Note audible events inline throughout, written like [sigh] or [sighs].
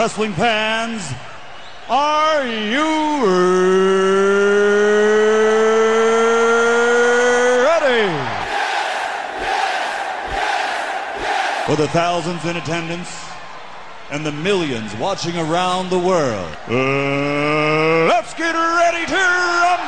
Wrestling fans, are you ready? For the thousands in attendance and the millions watching around the world, uh, let's get ready to rumble!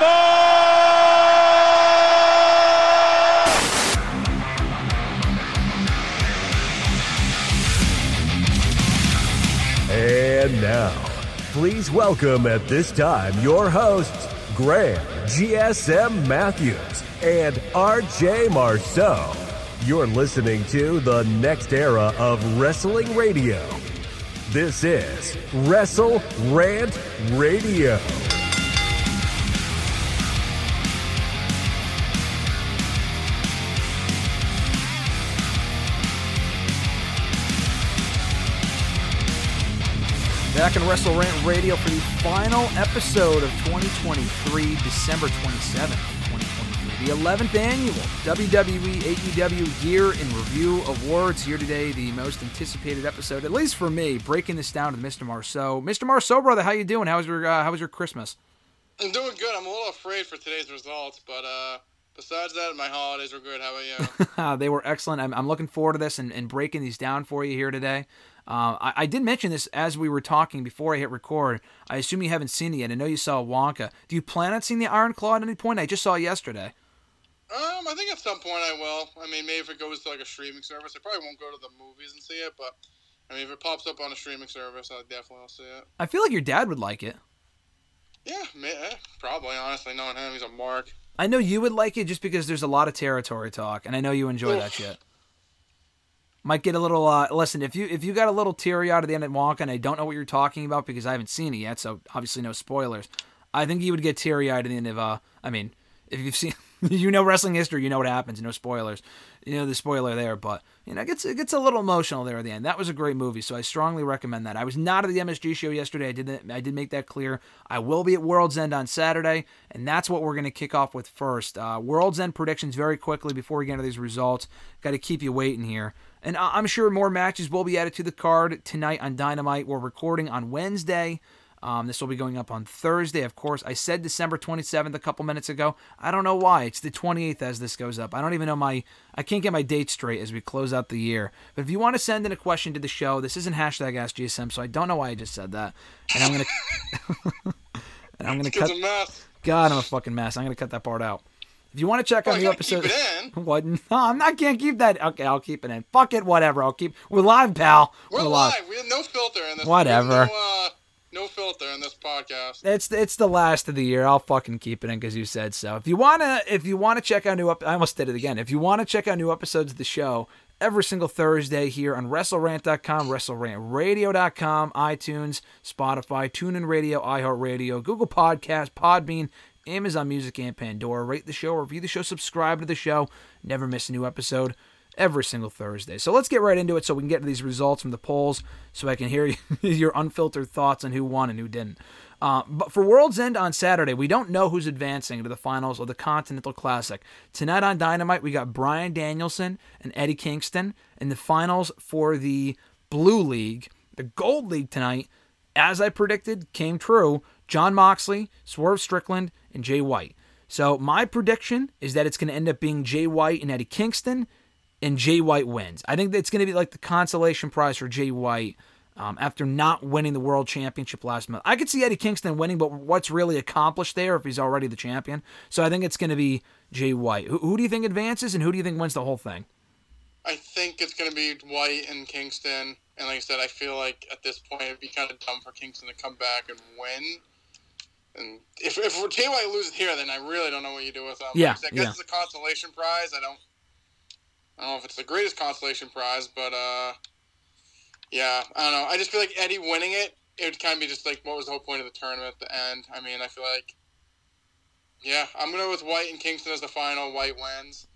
Please welcome at this time your hosts, Graham GSM Matthews and RJ Marceau. You're listening to the next era of wrestling radio. This is Wrestle Rant Radio. Back in WrestleRant Radio for the final episode of 2023, December 27th, 2023, the 11th annual WWE AEW Year in Review Awards. Here today, the most anticipated episode, at least for me, breaking this down to Mr. Marceau. Mr. Marceau, brother, how you doing? How was your uh, How was your Christmas? I'm doing good. I'm a little afraid for today's results, but uh, besides that, my holidays were good. How about you? [laughs] they were excellent. I'm, I'm looking forward to this and, and breaking these down for you here today. Uh, I, I, did mention this as we were talking before I hit record. I assume you haven't seen it yet. I know you saw Wonka. Do you plan on seeing the Iron Claw at any point? I just saw it yesterday. Um, I think at some point I will. I mean, maybe if it goes to like a streaming service, I probably won't go to the movies and see it. But I mean, if it pops up on a streaming service, I definitely will see it. I feel like your dad would like it. Yeah, eh, probably. Honestly, knowing him, he's a mark. I know you would like it just because there's a lot of territory talk, and I know you enjoy that shit. Might get a little. Uh, listen, if you if you got a little teary out at the end of Wonka, and I don't know what you're talking about because I haven't seen it yet, so obviously no spoilers. I think you would get teary eyed at the end of. Uh, I mean, if you've seen, [laughs] you know wrestling history, you know what happens. No spoilers. You know the spoiler there, but you know it gets it gets a little emotional there at the end. That was a great movie, so I strongly recommend that. I was not at the MSG show yesterday. I did I did make that clear. I will be at World's End on Saturday, and that's what we're to kick off with first. Uh, World's End predictions very quickly before we get into these results. Got to keep you waiting here. And I'm sure more matches will be added to the card tonight on Dynamite. We're recording on Wednesday. Um, this will be going up on Thursday, of course. I said December 27th a couple minutes ago. I don't know why. It's the 28th as this goes up. I don't even know my. I can't get my date straight as we close out the year. But if you want to send in a question to the show, this isn't hashtag AskGSM, so I don't know why I just said that. And I'm gonna. [laughs] and I'm gonna cut. God, I'm a fucking mess. I'm gonna cut that part out. If you want to check well, on the episode, what? No, I'm not. Can't keep that. Okay, I'll keep it in. Fuck it. Whatever. I'll keep. We're live, pal. We're, we're live. live. We have no filter in this. Whatever. No, uh, no, filter in this podcast. It's it's the last of the year. I'll fucking keep it in because you said so. If you wanna, if you wanna check out new, up, I almost did it again. If you wanna check out new episodes of the show, every single Thursday here on WrestleRant.com, WrestleRantRadio.com, iTunes, Spotify, TuneIn Radio, iHeartRadio, Google Podcast, Podbean, Amazon Music, and Pandora. Rate the show, review the show, subscribe to the show. Never miss a new episode every single Thursday. So let's get right into it so we can get to these results from the polls so I can hear [laughs] your unfiltered thoughts on who won and who didn't. Uh, but for World's End on Saturday, we don't know who's advancing to the finals of the Continental Classic. Tonight on Dynamite, we got Bryan Danielson and Eddie Kingston in the finals for the Blue League. The Gold League tonight, as I predicted, came true. Jon Moxley, Swerve Strickland, and Jay White. So my prediction is that it's going to end up being Jay White and Eddie Kingston, and Jay White wins. I think that's going to be like the consolation prize for Jay White um, after not winning the World Championship last month. I could see Eddie Kingston winning, but what's really accomplished there if he's already the champion? So I think it's going to be Jay White. Who, who do you think advances, and who do you think wins the whole thing? I think it's going to be White and Kingston. And like I said, I feel like at this point it'd be kind of dumb for Kingston to come back and win. And if if White loses here, then I really don't know what you do with them. Yeah, I guess yeah. it's a consolation prize. I don't. I don't know if it's the greatest consolation prize, but uh, yeah, I don't know. I just feel like Eddie winning it, it would kind of be just like, what was the whole point of the tournament at the end? I mean, I feel like, yeah, I'm gonna go with White and Kingston as the final. White wins.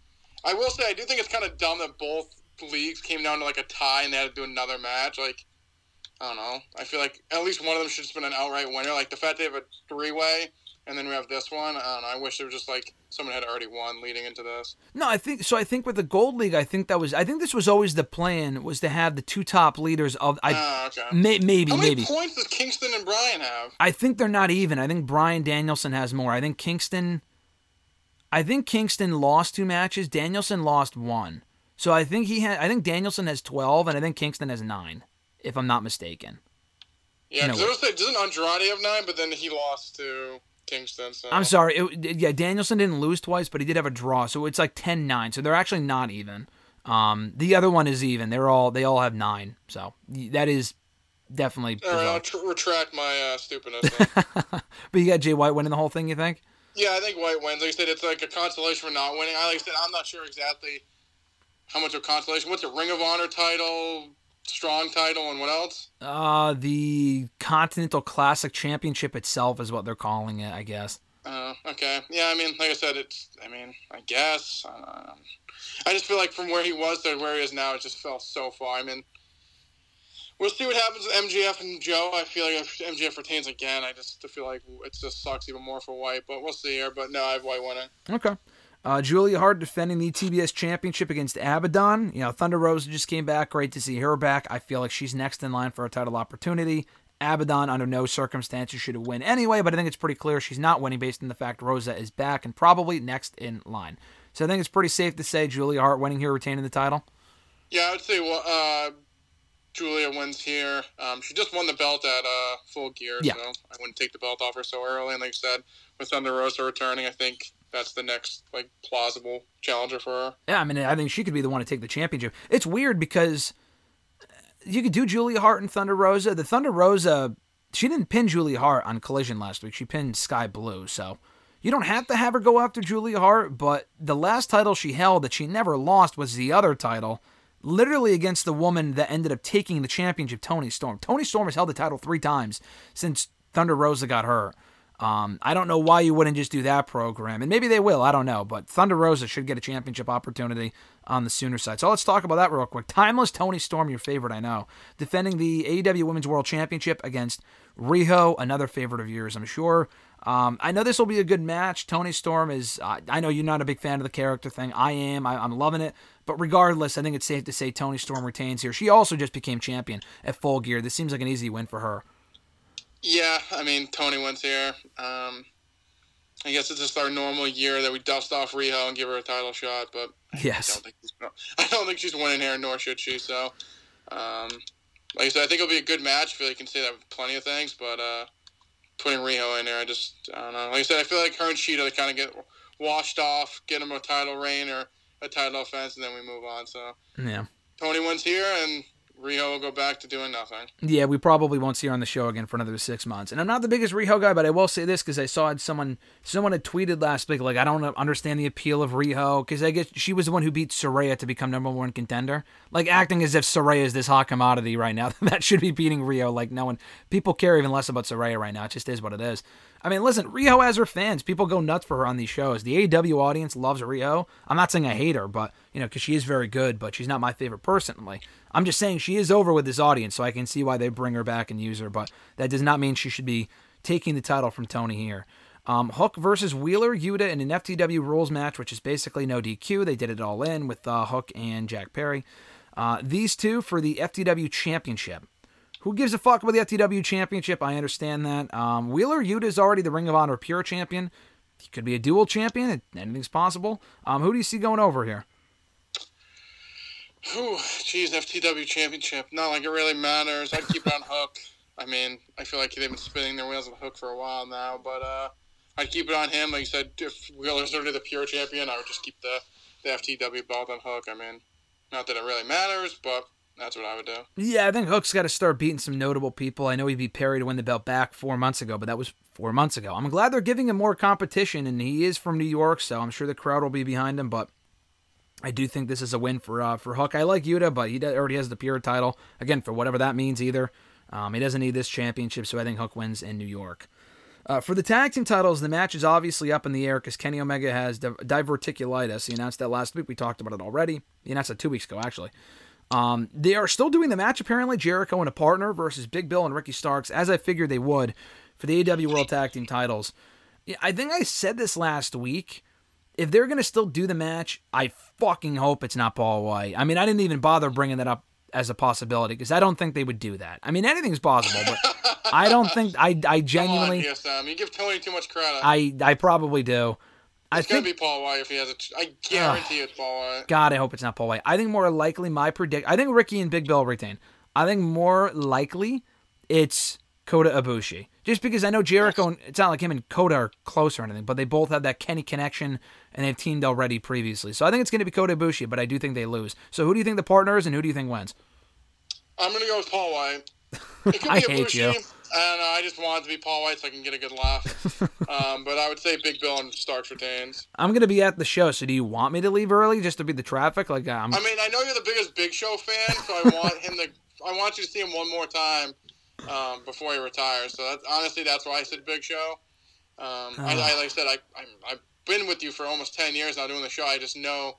I will say, I do think it's kind of dumb that both leagues came down to like a tie and they had to do another match. Like, I don't know. I feel like at least one of them should have been an outright winner. Like the fact they have a three way and then we have this one. I don't know. I wish there was just like someone had already won leading into this. No, I think so. I think with the Gold League, I think that was. I think this was always the plan was to have the two top leaders of. I Ah, okay. may, maybe How many maybe. points does Kingston and Bryan have? I think they're not even. I think Bryan Danielson has more. I think Kingston. I think Kingston lost two matches. Danielson lost one. So I think he had. I think Danielson has twelve, and I think Kingston has nine, if I'm not mistaken. Yeah, No. because doesn't Andrade have nine, but then he lost to Kingston. So. I'm sorry. It, yeah, Danielson didn't lose twice, but he did have a draw, so it's like 10-9. So they're actually not even. Um, the other one is even. They're all they all have nine. So that is definitely. All right. I'll tr- retract my uh, stupidness. [laughs] But you got Jay White winning the whole thing. You think? yeah, I think White wins. Like I said, it's like a consolation for not winning. I like I said, I'm not sure exactly how much of a consolation. What's a Ring of Honor title, strong title, and what else? Uh, the Continental Classic Championship itself is what they're calling it, I guess. Uh, okay. Yeah, I mean, like I said, it's. I mean, I guess. Uh, I just feel like from where he was to where he is now, it just fell so far. I mean, we'll see what happens with MJF and Joe. I feel like if MJF retains again, I just feel like it just sucks even more for White. But we'll see here. But no, I have White winning. Okay. Uh, Julia Hart defending the TBS Championship against Abaddon. You know, Thunder Rosa just came back. Great to see her back. I feel like she's next in line for a title opportunity. Abaddon, under no circumstances, should have win anyway, but I think it's pretty clear she's not winning based on the fact Rosa is back and probably next in line. So I think it's pretty safe to say Julia Hart winning here, retaining the title. Yeah, I would say well, uh, Julia wins here. Um, she just won the belt at uh, Full Gear, Yeah. so I wouldn't take the belt off her so early. And like I said, with Thunder Rosa returning, I think that's the next like plausible challenger for her. Yeah, I mean, I think she could be the one to take the championship. It's weird because you could do Julia Hart and Thunder Rosa. The Thunder Rosa, she didn't pin Julia Hart on Collision last week. She pinned Skye Blue, so you don't have to have her go after Julia Hart. But the last title she held that she never lost was the other title, literally against the woman that ended up taking the championship, Toni Storm. Toni Storm has held the title three times since Thunder Rosa got hurt. Um, I don't know why you wouldn't just do that program, and maybe they will. I don't know, but Thunder Rosa should get a championship opportunity on the Sooner side. So let's talk about that real quick. Timeless Toni Storm, your favorite, I know, defending the AEW Women's World Championship against Riho, another favorite of yours, I'm sure. Um, I know this will be a good match. Toni Storm is. Uh, I know you're not a big fan of the character thing. I am. I, I'm loving it. But regardless, I think it's safe to say Toni Storm retains here. She also just became champion at Full Gear. This seems like an easy win for her. Yeah, I mean Toni wins here. Um, I guess it's just our normal year that we dust off Riho and give her a title shot, but I don't think she's, [laughs] I don't think she's winning here, nor should she. So, um, like I said, I think it'll be a good match. I feel like you can say that with plenty of things, but uh, putting Riho in there, I just I don't know. Like I said, I feel like her and Cheetah kind of get washed off, get them a title reign or a title offense, and then we move on. So Yeah. Toni wins here, and Riho will go back to doing nothing. Yeah, we probably won't see her on the show again for another six months. And I'm not the biggest Riho guy, but I will say this because I saw someone someone had tweeted last week like I don't understand the appeal of Riho because I guess she was the one who beat Saraya to become number one contender. Like acting as if Saraya is this hot commodity right now [laughs] that should be beating Riho. Like no one, people care even less about Saraya right now. It just is what it is. I mean, listen, Riho has her fans. People go nuts for her on these shows. The AEW audience loves Riho. I'm not saying I hate her, but you know, because she is very good, but she's not my favorite personally. I'm just saying she is over with this audience, so I can see why they bring her back and use her. But that does not mean she should be taking the title from Toni here. Um, Hook versus Wheeler Yuta in an FTW rules match, which is basically no DQ. They did it all in with uh, Hook and Jack Perry. Uh, these two for the FTW Championship. Who gives a fuck about the FTW Championship? I understand that. Um, Wheeler Yuta is already the Ring of Honor Pure Champion. He could be a dual champion. Anything's possible. Um, who do you see going over here? Whew, geez, FTW championship. Not like it really matters. I'd keep it on Hook. I mean, I feel like they've been spinning their wheels on Hook for a while now, but uh, I'd keep it on him. Like you said, if Wheeler's already the pure champion, I would just keep the, the FTW belt on Hook. I mean, not that it really matters, but that's what I would do. Yeah, I think Hook's got to start beating some notable people. I know he beat Perry to win the belt back four months ago, but that was four months ago. I'm glad they're giving him more competition, and he is from New York, so I'm sure the crowd will be behind him. But I do think this is a win for uh, for Hook. I like Yuta, but he already has the pure title again for whatever that means. Either um, he doesn't need this championship, so I think Hook wins in New York. Uh, for the tag team titles, the match is obviously up in the air because Kenny Omega has di- diverticulitis. He announced that last week. We talked about it already. He announced that two weeks ago, actually. Um, they are still doing the match apparently. Jericho and a partner versus Big Bill and Ricky Starks, as I figured they would for the AEW World Tag Team titles. I think I said this last week. If they're going to still do the match, I fucking hope it's not Paul White. I mean, I didn't even bother bringing that up as a possibility because I don't think they would do that. I mean, anything's possible, but [laughs] I don't think I I genuinely Come on, GSM. You give Tony too much credit. I I probably do. I it's gonna be Paul White if he has a. ch- I guarantee it's Paul White. God, I hope it's not Paul White. I think more likely my predict. I think Ricky and Big Bill retain. I think more likely it's Kota Ibushi. Just because I know Jericho, and it's not like him and Kota are close or anything, but they both have that Kenny connection and they've teamed already previously. So I think it's going to be Kota Ibushi, but I do think they lose. So who do you think the partner is and who do you think wins? I'm gonna go with Paul White. [laughs] I hate Ibushi. you. I. I just want it to be Paul White so I can get a good laugh. [laughs] um, but I would say Big Bill and Starks retains. I'm going to be at the show, so do you want me to leave early just to beat the traffic? Like I'm, I mean, I know you're the biggest Big Show fan, so I [laughs] want him to. I want you to see him one more time um, before he retires. So that's, honestly, that's why I said Big Show. Um, I, I, like I said, I, I'm, I've been with you for almost ten years now doing the show. I just know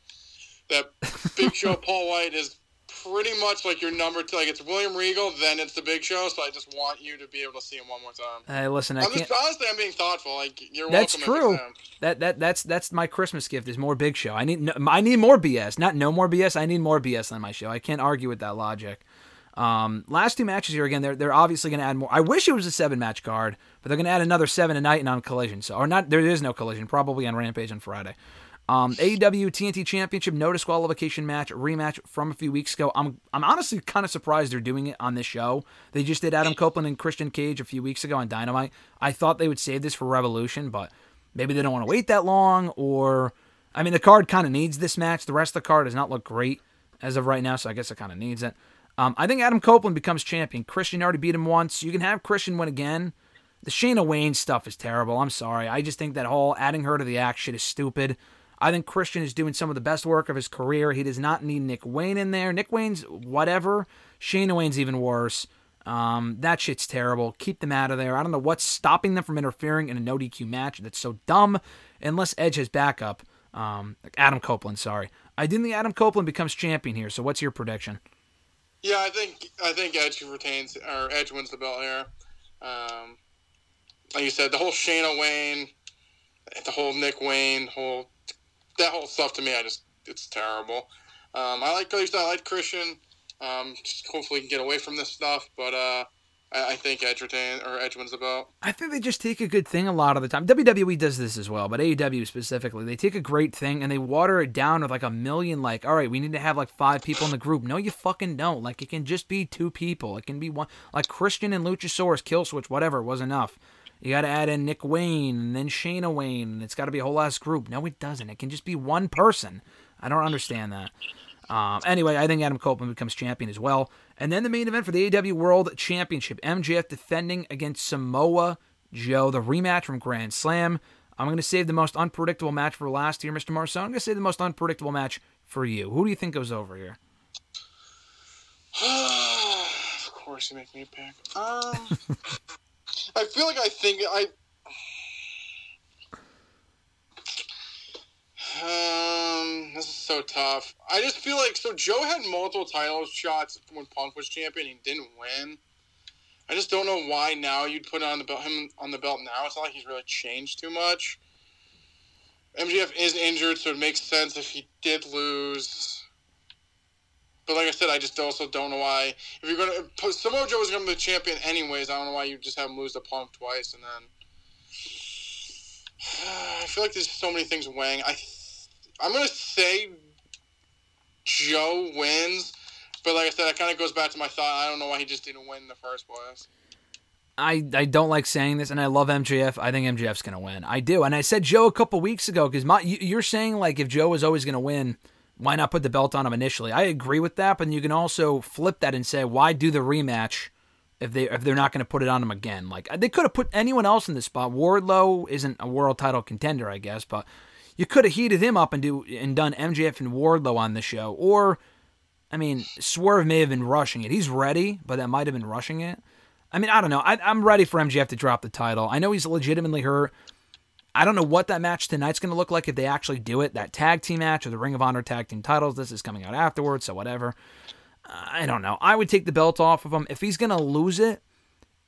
that Big Show [laughs] Paul White is pretty much like your number two. Like it's William Regal, then it's the Big Show. So I just want you to be able to see him one more time. hey, listen, I I'm can't. just honestly, I'm being thoughtful. Like you're That's welcome. true. That that that's that's my Christmas gift is more Big Show. I need no, I need more BS, not no more BS. I need more BS on my show. I can't argue with that logic. Um, last two matches here again. They're they're obviously going to add more. I wish it was a seven match card, but they're going to add another seven tonight and on Collision. So or not there is no Collision. Probably on Rampage on Friday. Um, AEW TNT Championship no disqualification match rematch from a few weeks ago. I'm I'm honestly kind of surprised they're doing it on this show. They just did Adam Copeland and Christian Cage a few weeks ago on Dynamite. I thought they would save this for Revolution, but maybe they don't want to wait that long. Or I mean, the card kind of needs this match. The rest of the card does not look great as of right now, so I guess it kind of needs it. Um, I think Adam Copeland becomes champion. Christian already beat him once. You can have Christian win again. The Shayna Wayne stuff is terrible. I'm sorry. I just think that whole adding her to the act shit is stupid. I think Christian is doing some of the best work of his career. He does not need Nick Wayne in there. Nick Wayne's whatever. Shayna Wayne's even worse. Um, that shit's terrible. Keep them out of there. I don't know what's stopping them from interfering in a no DQ match. That's so dumb. Unless Edge has backup. Um, Adam Copeland, sorry. I didn't think Adam Copeland becomes champion here. So what's your prediction? Yeah, I think I think Edge retains or Edge wins the belt here. Um, like you said, the whole Shayna Wayne, the whole Nick Wayne, whole that whole stuff to me, I just it's terrible. Um, I like I like Christian. Um, hopefully can get away from this stuff, but uh, I, think Edge retain or Edge wins the belt. I think they just take a good thing a lot of the time. WWE does this as well, but AEW specifically, they take a great thing and they water it down with like a million. Like, all right, we need to have like five people in the group. No, you fucking don't. Like, it can just be two people. It can be one. Like Christian and Luchasaurus, Kill Switch, whatever was enough. You got to add in Nick Wayne and then Shayna Wayne, and it's got to be a whole ass group. No, it doesn't. It can just be one person. I don't understand that. Um, anyway, I think Adam Copeland becomes champion as well. And then the main event for the AEW World Championship MJF defending against Samoa Joe, the rematch from Grand Slam. I'm going to save the most unpredictable match for last year, Mr. Marceau. I'm going to save the most unpredictable match for you. Who do you think goes over here? [sighs] of course, you make me pick. Um, [laughs] I feel like I think I. Um, this is so tough. I just feel like so Joe had multiple title shots when Punk was champion. He didn't win. I just don't know why now you'd put on the belt him on the belt now. It's not like he's really changed too much. MJF is injured, so it makes sense if he did lose. But like I said, I just also don't know why. If you're gonna put Samoa Joe was gonna be the champion anyways, I don't know why you just have him lose to Punk twice and then. [sighs] I feel like there's so many things weighing. I, I'm gonna say Joe wins, but like I said, that kind of goes back to my thought. I don't know why he just didn't win in the first place. I, I don't like saying this, and I love MJF. I think MJF's to win. I do. And I said Joe a couple weeks ago because my you, you're saying, like, if Joe was always to win, why not put the belt on him initially? I agree with that, but you can also flip that and say, why do the rematch if they if they're not to put it on him again? Like they could have put anyone else in this spot. Wardlow isn't a world title contender, I guess, but you could have heated him up and do and done MJF and Wardlow on the show. Or, I mean, Swerve may have been rushing it. He's ready, but that might have been rushing it. I mean, I don't know. I, I'm ready for MJF to drop the title. I know he's legitimately hurt. I don't know what that match tonight's going to look like if they actually do it. That tag team match or the Ring of Honor tag team titles. This is coming out afterwards, so whatever. I don't know. I would take the belt off of him. If he's going to lose it,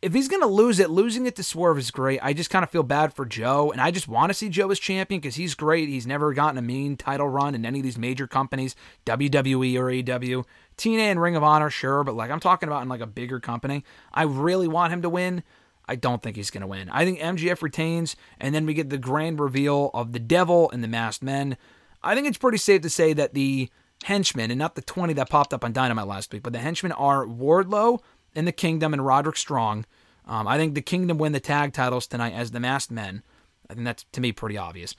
if he's gonna lose it, losing it to Swerve is great. I just kind of feel bad for Joe, and I just want to see Joe as champion because he's great. He's never gotten a main title run in any of these major companies, WWE or AEW. TNA and Ring of Honor, sure, but like I'm talking about in like a bigger company. I really want him to win. I don't think he's gonna win. I think MJF retains, and then we get the grand reveal of the Devil and the Masked Men. I think it's pretty safe to say that the henchmen, and not the 20 that popped up on Dynamite last week, but the henchmen are Wardlow and the Kingdom and Roderick Strong. Um, I think the Kingdom win the tag titles tonight as the Masked Men. I think that's to me pretty obvious.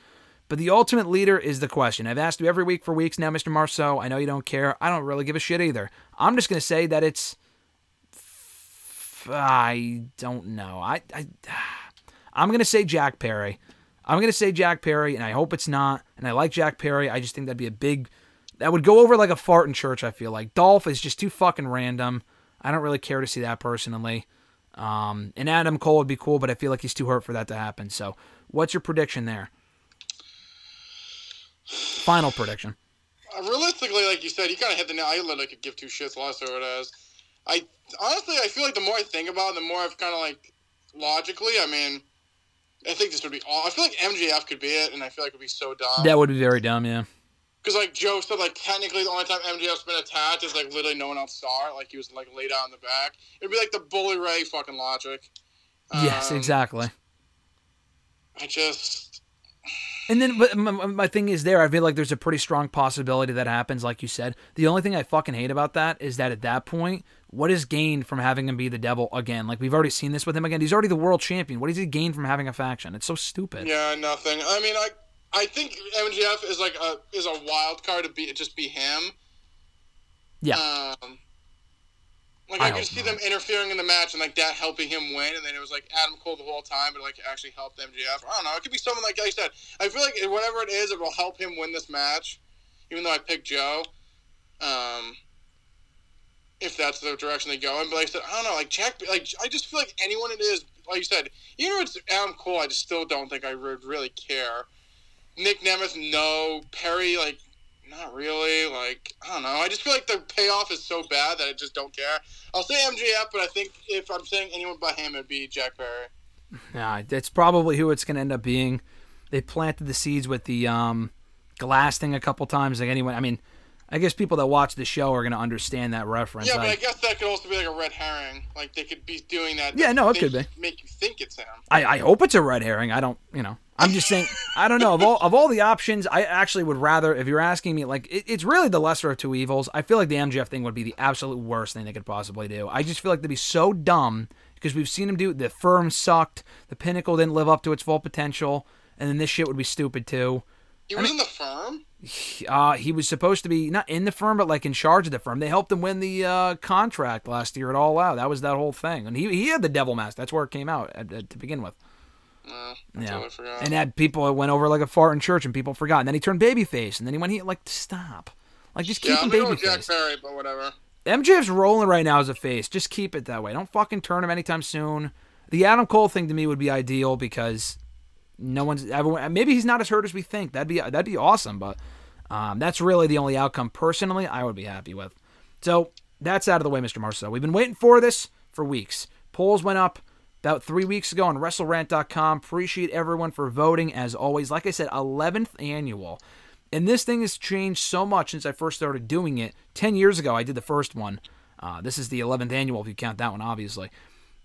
But the ultimate leader is the question. I've asked you every week for weeks now, Mr. Marceau. I know you don't care. I don't really give a shit either. I'm just gonna say that it's. I don't know. I, I [sighs] I'm gonna say Jack Perry. I'm gonna say Jack Perry, and I hope it's not. And I like Jack Perry. I just think that'd be a big. That would go over like a fart in church. I feel like Dolph is just too fucking random. I don't really care to see that personally. Um, and Adam Cole would be cool, but I feel like he's too hurt for that to happen. So, what's your prediction there? Final prediction. Realistically, like you said, you kind of hit the nail. I literally could give two shits less over it as. I honestly, I feel like the more I think about it, the more I've kind of like logically. I mean, I think this would be all. I feel like MJF could be it, and I feel like it would be so dumb. That would be very dumb, yeah. Because like Joe said, like technically the only time MJF's been attacked is like literally no one else saw it. Like he was like laid out in the back. It'd be like the Bully Ray fucking logic. Yes, Um, exactly. I just And then, but my, my thing is there. I feel like there's a pretty strong possibility that happens, like you said. The only thing I fucking hate about that is that at that point, what is gained from having him be the devil again? Like we've already seen this with him again. He's already the world champion. What does he gain from having a faction? It's so stupid. yeah, nothing. I mean, I I think MJF is like a is a wild card to be just be him. Yeah. Um, like I I, could see not. them interfering in the match and like that helping him win, and then it was like Adam Cole the whole time, but like actually helped MJF. I don't know. It could be someone like, like I said. I feel like whatever it is, it will help him win this match, even though I picked Joe. Um, if that's the direction they go in, but like I said, I don't know. Like Jack, like I just feel like anyone it is, like you said, even if it's Adam Cole, I just still don't think I would really care. Nick Nemeth, no. Perry, like not really. Like I don't know. I just feel like the payoff is so bad that I just don't care. I'll say MJF, but I think if I'm saying anyone but him, it'd be Jack Perry. Yeah, that's probably who it's going to end up being. They planted the seeds with the um, glass thing a couple times. Like anyone, I mean, I guess people that watch the show are going to understand that reference. Yeah, but I, I guess that could also be like a red herring. Like they could be doing that. Yeah, no, it could Make you think it's him. I, I hope it's a red herring. I don't, you know, I'm just saying. I don't know of all of all the options. I actually would rather, if you're asking me, like it, it's really the lesser of two evils. I feel like the MJF thing would be the absolute worst thing they could possibly do. I just feel like they'd be so dumb because we've seen him do. The firm sucked. The pinnacle didn't live up to its full potential, and then this shit would be stupid too. He was in the firm. [sighs] Uh, he was supposed to be not in the firm, but like in charge of the firm. They helped him win the uh, contract last year at All Out. That was that whole thing, and he he had the devil mask. That's where it came out at, at- to begin with. No, Yeah, totally and had people that went over like a fart in church, and people forgot. And then he turned babyface, and then he went he like stop, like just keep yeah, him I'm gonna go with Jack babyface. Perry, but whatever. MJF's rolling right now as a face. Just keep it that way. Don't fucking turn him anytime soon. The Adam Cole thing to me would be ideal because no one's everyone. Maybe he's not as hurt as we think. That'd be that'd be awesome. But um, that's really the only outcome personally I would be happy with. So that's out of the way, Mr. Marceau. We've been waiting for this for weeks. Polls went up about three weeks ago on WrestleRant.com. Appreciate everyone for voting as always. Like I said, 11th annual. And this thing has changed so much since I first started doing it. 10 years ago, I did the first one. Uh, this is the 11th annual, if you count that one, obviously.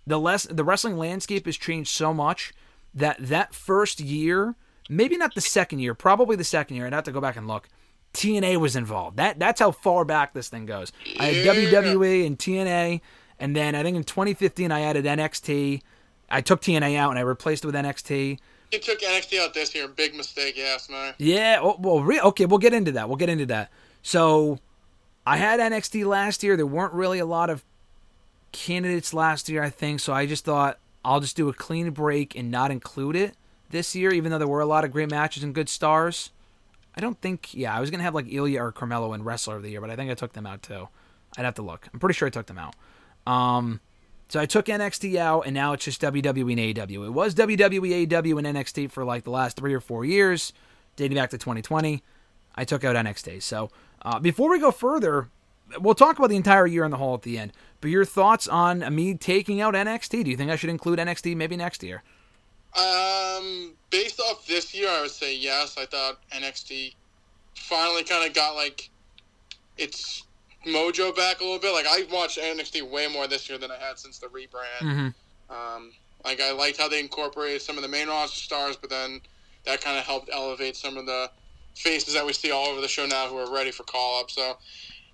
The less the wrestling landscape has changed so much that that first year, maybe not the second year, probably the second year. I'd have to go back and look. TNA was involved. That that's how far back this thing goes. I had Yeah. WWE and TNA, and then I think in 2015 I added NXT. I took TNA out and I replaced it with NXT. You took NXT out this year. Big mistake, yes, man. Yeah, oh, well, re- okay, we'll get into that. We'll get into that. So, I had NXT last year. There weren't really a lot of candidates last year, I think. So I just thought I'll just do a clean break and not include it this year, even though there were a lot of great matches and good stars. I don't think. Yeah, I was gonna have like Ilya or Carmelo in Wrestler of the Year, but I think I took them out too. I'd have to look. I'm pretty sure I took them out. Um, so I took NXT out, and now it's just WWE and AEW. It was WWE, AEW, and NXT for like the last three or four years, dating back to 2020. I took out NXT. So uh, before we go further, we'll talk about the entire year in the hall at the end. But your thoughts on me taking out NXT? Do you think I should include NXT maybe next year? Um, based off this year, I would say yes. I thought NXT finally kind of got like its mojo back a little bit. Like I watched NXT way more this year than I had since the rebrand. Mm-hmm. Um, like I liked how they incorporated some of the main roster stars, but then that kind of helped elevate some of the faces that we see all over the show now who are ready for call up. So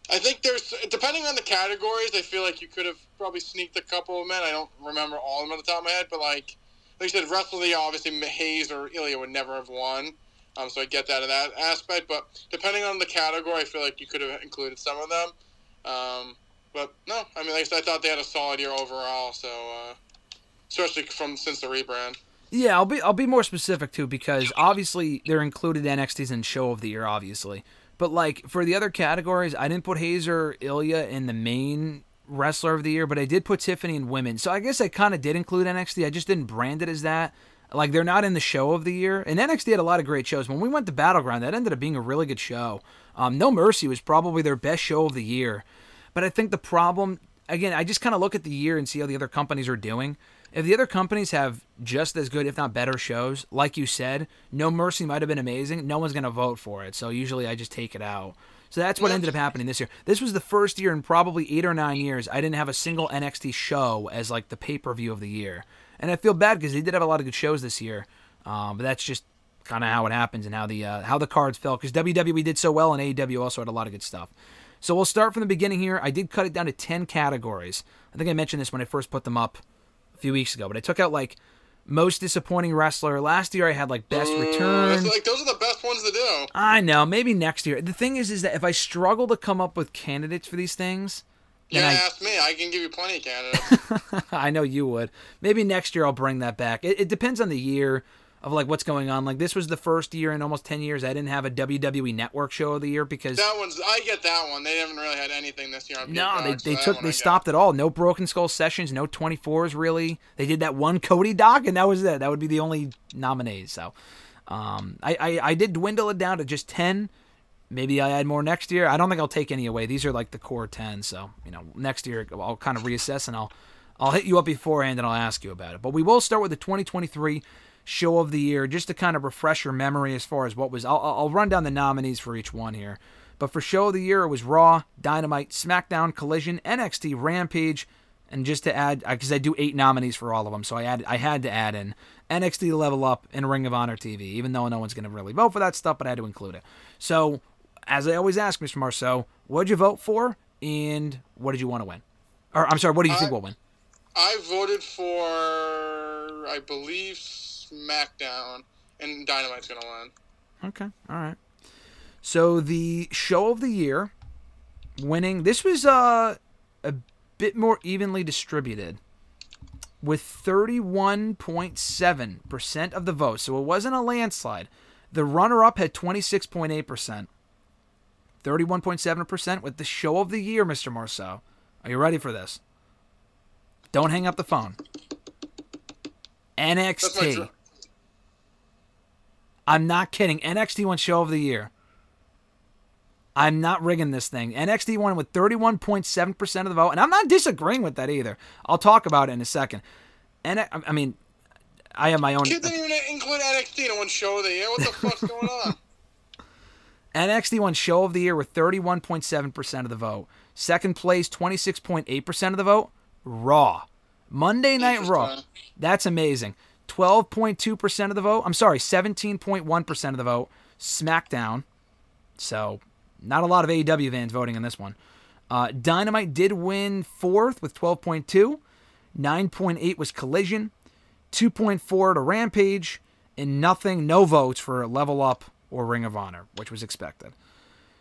I think there's depending on the categories, I feel like you could have probably sneaked a couple of men. I don't remember all of them on the top of my head, but like like you said, wrestling obviously Hayes or Ilya would never have won. Um, so I get that in that aspect, but depending on the category, I feel like you could have included some of them. Um, but no, I mean, like I said, I thought they had a solid year overall. So uh, especially from since the rebrand. Yeah, I'll be I'll be more specific too because obviously they're included NXT's in show of the year, obviously. But like for the other categories, I didn't put Hayes or Ilya in the main wrestler of the year, but I did put Tiffany in women. So I guess I kind of did include NXT. I just didn't brand it as that. Like they're not in the show of the year. And NXT had a lot of great shows. When we went to Battleground, that ended up being a really good show. Um, no Mercy was probably their best show of the year. But I think the problem, again, I just kind of look at the year and see how the other companies are doing. If the other companies have just as good, if not better, shows, like you said, No Mercy might have been amazing. No one's going to vote for it. So usually I just take it out. So that's what ended up happening this year. This was the first year in probably eight or nine years I didn't have a single NXT show as like the pay per view of the year. And I feel bad because they did have a lot of good shows this year. Um, but that's just kind of how it happens and how the uh, how the cards fell because WWE did so well and AEW also had a lot of good stuff. So we'll start from the beginning here. I did cut it down to 10 categories. I think I mentioned this when I first put them up a few weeks ago, but I took out like most disappointing wrestler. Last year I had like best return. Like those are the best ones to do. I know. Maybe next year. The thing is, is that if I struggle to come up with candidates for these things, yeah, I, ask me. I can give you plenty of candidates. [laughs] I know you would. Maybe next year I'll bring that back. It, it depends on the year of like what's going on. Like this was the first year in almost ten years I didn't have a WWE Network show of the year because that one's. I get that one. They haven't really had anything this year. On no, Peacock, they, they so took they stopped it all. No Broken Skull sessions, no twenty fours really. They did that one Cody doc, and that was it. That would be the only nominees. So, um, I, I I did dwindle it down to just ten. Maybe I add more next year. I don't think I'll take any away. These are like the core ten. So you know, next year I'll kind of reassess and I'll I'll hit you up beforehand and I'll ask you about it. But we will start with the 2023 show of the year just to kind of refresh your memory as far as what was. I'll, I'll run down the nominees for each one here. But for show of the year, it was Raw, Dynamite, SmackDown, Collision, NXT, Rampage, and just to add, because I do eight nominees for all of them, so I added, I had to add in NXT Level Up and Ring of Honor TV, even though no one's going to really vote for that stuff, but I had to include it. So, as I always ask, Mr. Marceau, what did you vote for, and what did you want to win? Or I'm sorry, what do you I, think will win? I voted for, I believe, SmackDown, and Dynamite's gonna win. Okay, all right. So the show of the year, winning. This was uh, a bit more evenly distributed, with thirty-one point seven percent of the vote. So it wasn't a landslide. The runner-up had twenty-six point eight percent. 31.7% with the show of the year, Mr. Marceau. Are you ready for this? Don't hang up the phone. NXT. I'm not kidding. NXT won show of the year. I'm not rigging this thing. NXT won with 31.7% of the vote, and I'm not disagreeing with that either. I'll talk about it in a second. And I mean, I have my own. Kid didn't even include NXT in one show of the year. What the fuck's going on? [laughs] NXT won show of the year with 31.7% of the vote. Second place, 26.8% of the vote. Raw. Monday Night Raw. That's amazing. 12.2% of the vote. I'm sorry, 17.1% of the vote. SmackDown. So, not a lot of AEW fans voting on this one. Uh, Dynamite did win fourth with 12.2. 9.8 was Collision. 2.4 to Rampage. And nothing, no votes for Level Up or Ring of Honor, which was expected.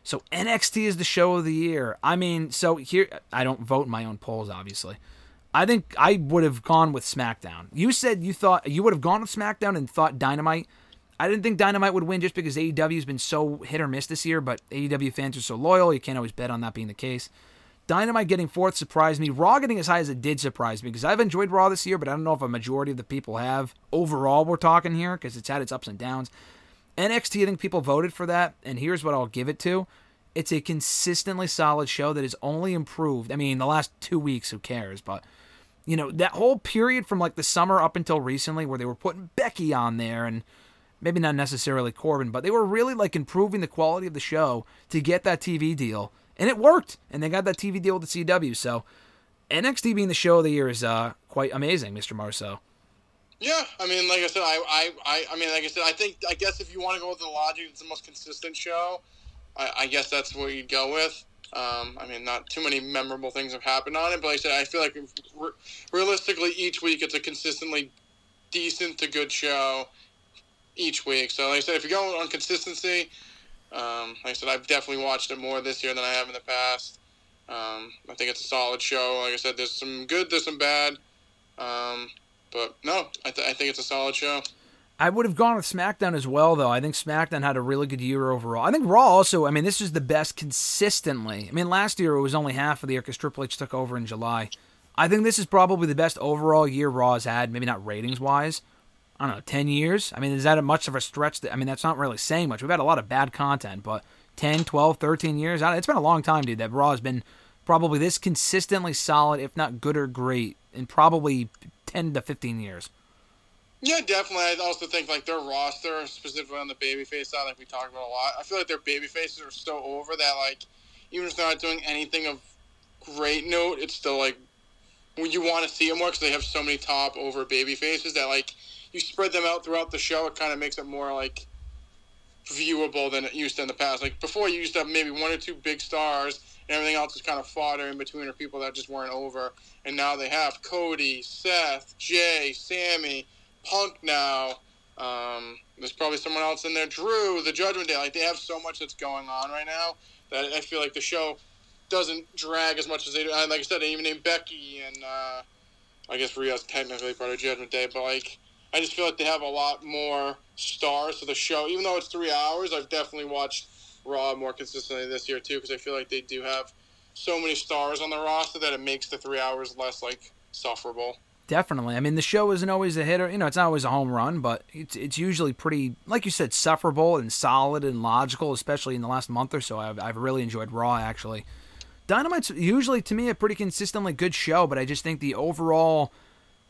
So NXT is the show of the year. I mean, so here, I don't vote in my own polls, obviously. I think I would have gone with SmackDown. You said you thought you would have gone with SmackDown and thought Dynamite. I didn't think Dynamite would win just because AEW has been so hit or miss this year, but AEW fans are so loyal, you can't always bet on that being the case. Dynamite getting fourth surprised me. Raw getting as high as it did surprise me because I've enjoyed Raw this year, but I don't know if a majority of the people have. Overall, we're talking here because it's had its ups and downs. NXT, I think people voted for that, and here's what I'll give it to. It's a consistently solid show that has only improved. I mean, the last two weeks, who cares? But you know, that whole period from like the summer up until recently, where they were putting Becky on there and maybe not necessarily Corbin, but they were really like improving the quality of the show to get that TV deal, and it worked. And they got that TV deal with the CW. So NXT being the show of the year is uh, quite amazing, Mr. Marceau. Yeah, I mean, like I said, I, I, I, mean, like I said, I think, I guess if you want to go with the logic, it's the most consistent show. I, I guess that's what you'd go with. Um, I mean, not too many memorable things have happened on it, but like I said, I feel like re- realistically, each week it's a consistently decent to good show each week. So, like I said, if you're going on consistency, um, like I said, I've definitely watched it more this year than I have in the past. Um, I think it's a solid show. Like I said, there's some good, there's some bad. Um, but no, I, th- I think it's a solid show. I would have gone with SmackDown as well, though. I think SmackDown had a really good year overall. I think Raw also, I mean, this is the best consistently. I mean, last year it was only half of the year because Triple H took over in July. I think this is probably the best overall year Raw has had, maybe not ratings wise. I don't know, 10 years? I mean, is that much of a stretch? That, I mean, that's not really saying much. We've had a lot of bad content, but 10, 12, 13 years? It's been a long time, dude, that Raw has been probably this consistently solid, if not good or great, and probably 10 to 15 years. Yeah, definitely. I also think like their roster, specifically on the babyface side, like we talked about a lot. I feel like their baby faces are so over that like even if they're not doing anything of great note, it's still like when you want to see them more because they have so many top over baby faces that like you spread them out throughout the show. It kind of makes it more like viewable than it used to in the past. Like before, you used to have maybe one or two big stars, and everything else is kind of fodder in between or people that just weren't over. And now they have Cody, Seth, Jey, Sami Punk now. Um, there's probably someone else in there. Drew, the Judgment Day. Like they have so much that's going on right now that I feel like the show doesn't drag as much as they do. Like I said, they even named Becky and uh, I guess Rhea's technically part of Judgment Day, but like I just feel like they have a lot more stars to the show. Even though it's three hours, I've definitely watched Raw more consistently this year too because I feel like they do have so many stars on the roster that it makes the three hours less like sufferable. Definitely. I mean, the show isn't always a hitter. You know, it's not always a home run, but it's it's usually pretty, like you said, sufferable and solid and logical. Especially in the last month or so, I've I've really enjoyed Raw actually. Dynamite's usually to me a pretty consistently good show, but I just think the overall,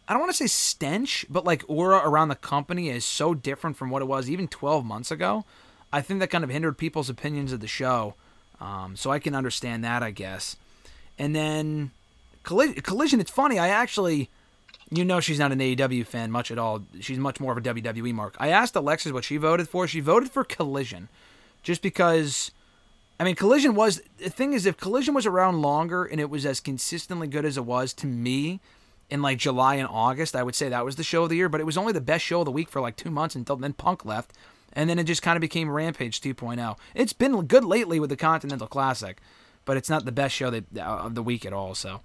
I don't want to say stench, but like aura around the company is so different from what it was even 12 months ago. I think that kind of hindered people's opinions of the show. Um, so I can understand that, I guess. And then Collision, Collision it's funny. I actually you know she's not an AEW fan much at all. She's much more of a WWE mark. I asked Alexis what she voted for. She voted for Collision, just because. I mean, Collision was the thing is if Collision was around longer and it was as consistently good as it was to me in like July and August, I would say that was the show of the year. But it was only the best show of the week for like two months until then Punk left, and then it just kind of became Rampage 2.0. It's been good lately with the Continental Classic, but it's not the best show that, uh, of the week at all. So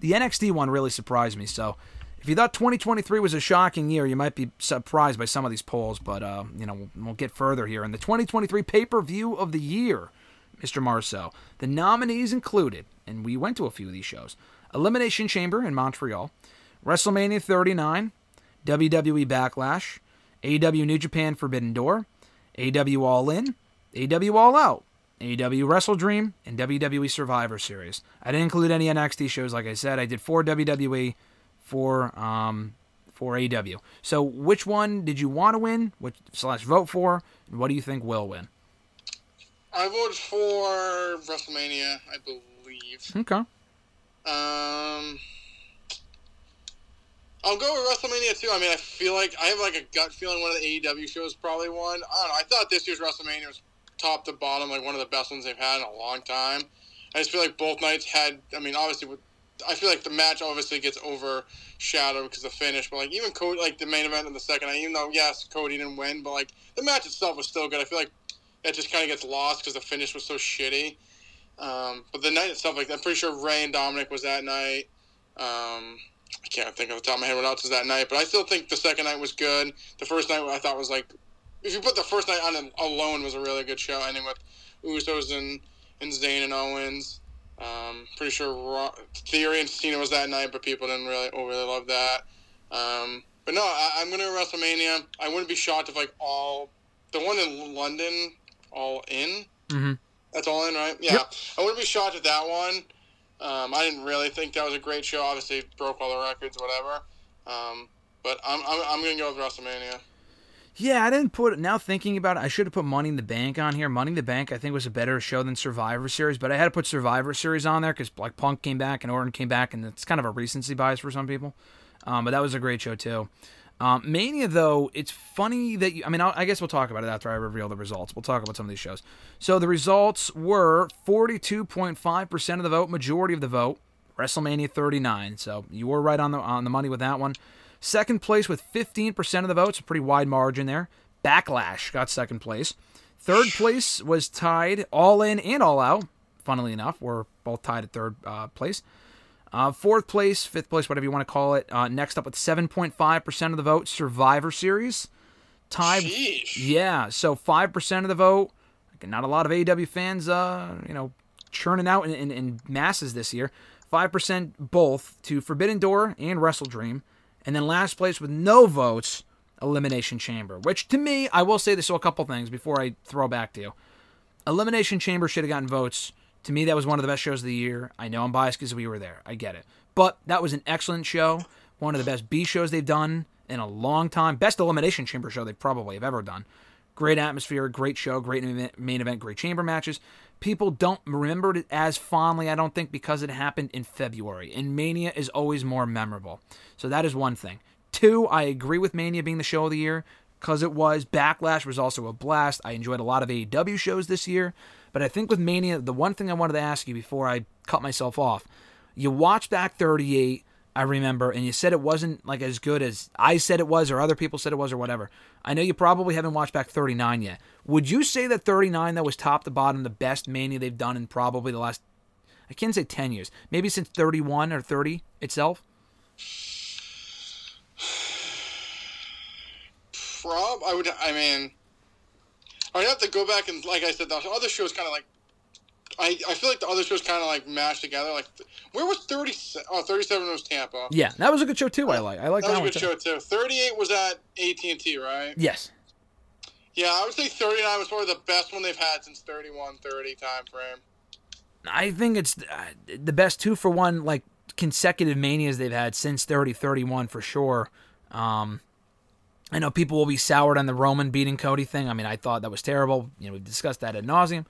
the NXT one really surprised me. So if you thought 2023 was a shocking year, you might be surprised by some of these polls, but uh, you know we'll, we'll get further here in the 2023 pay-per-view of the year, Mr. Marceau. The nominees included, and we went to a few of these shows: Elimination Chamber in Montreal, WrestleMania 39, WWE Backlash, AEW New Japan Forbidden Door, AEW All In, AEW All Out, AEW Wrestle Dream, and WWE Survivor Series. I didn't include any NXT shows, like I said. I did four WWE for um, for AEW. So, which one did you want to win? Which slash vote for? And what do you think will win? I voted for WrestleMania, I believe. Okay. Um, I'll go with WrestleMania too. I mean, I feel like I have like a gut feeling one of the AEW shows probably won. I don't know. I thought this year's WrestleMania was top to bottom, like one of the best ones they've had in a long time. I just feel like both nights had. I mean, obviously with I feel like the match obviously gets overshadowed because of the finish, but like even Cody, like the main event in the second even though yes, Cody didn't win, but like the match itself was still good. I feel like it just kind of gets lost because the finish was so shitty. Um, but the night itself, like I'm pretty sure Ray and Dominic was that night. Um, I can't think of the top of my head what else was that night, but I still think the second night was good. The first night I thought was like, if you put the first night on alone, was a really good show, ending with Usos and and Zayn and Owens. Um, pretty sure Theory and Cena was that night, but people didn't really oh, really love that. Um, but no, I, am gonna WrestleMania. I wouldn't be shocked if like all the one in London, all in. Mm-hmm. That's all in, right? Yeah. Yep. I wouldn't be shocked at that one. Um, I didn't really think that was a great show. Obviously, broke all the records, whatever. Um, but I'm, I'm, I'm going to go with WrestleMania. Yeah, I didn't put now thinking about it. I should have put Money in the Bank on here. Money in the Bank, I think, was a better show than Survivor Series, but I had to put Survivor Series on there because like Punk came back and Orton came back, and it's kind of a recency bias for some people. Um, but that was a great show too. Um, Mania, though, it's funny that you. I mean, I'll, I guess we'll talk about it after I reveal the results. We'll talk about some of these shows. So the results were 42.5% of the vote, majority of the vote. WrestleMania 39. So you were right on the on the money with that one. Second place with 15% of the votes, a pretty wide margin there. Backlash got second place. Third place was tied, All In and All Out. Funnily enough, we're both tied at third uh, place. Uh, fourth place, fifth place, whatever you want to call it. Uh, next up with 7.5% of the vote, Survivor Series. Tied. Sheesh. Yeah, so 5% of the vote. Not a lot of AEW fans, uh, you know, churning out in, in, in masses this year. 5% both to Forbidden Door and Wrestle Dream. And then last place with no votes, Elimination Chamber. Which to me, I will say this so a couple things before I throw back to you. Elimination Chamber should have gotten votes. To me, that was one of the best shows of the year. I know I'm biased because we were there. I get it. But that was an excellent show. One of the best B shows they've done in a long time. Best Elimination Chamber show they probably have ever done. Great atmosphere, great show, great main event, great chamber matches. People don't remember it as fondly, I don't think, because it happened in February. And Mania is always more memorable. So that is one thing. Two, I agree with Mania being the show of the year because it was. Backlash was also a blast. I enjoyed a lot of AEW shows this year. But I think with Mania, the one thing I wanted to ask you before I cut myself off, you watched back 38, I remember, and you said it wasn't like as good as I said it was or other people said it was or whatever. I know you probably haven't watched back 39 yet. Would you say that 39 that was top to bottom the best Mania they've done in probably the last I can't say 10 years. Maybe since 31 or 30 itself? Prob, I would. I mean, I have to go back and, like I said, the other shows kind of like. I, I feel like the other shows kind of like mashed together. Like, where was 30? Oh, 37 was Tampa. Yeah, that was a good show too. I like. I like That that, was a good show too. 38 was at AT and T, right? Yes. Yeah, I would say 39 was probably the best one they've had since 31, 30 time frame. I think it's uh, the best two for one like consecutive manias they've had since 30 31 for sure. Um, I know people will be soured on the Roman beating Cody thing. I mean, I thought that was terrible. You know, we've discussed that ad nauseum,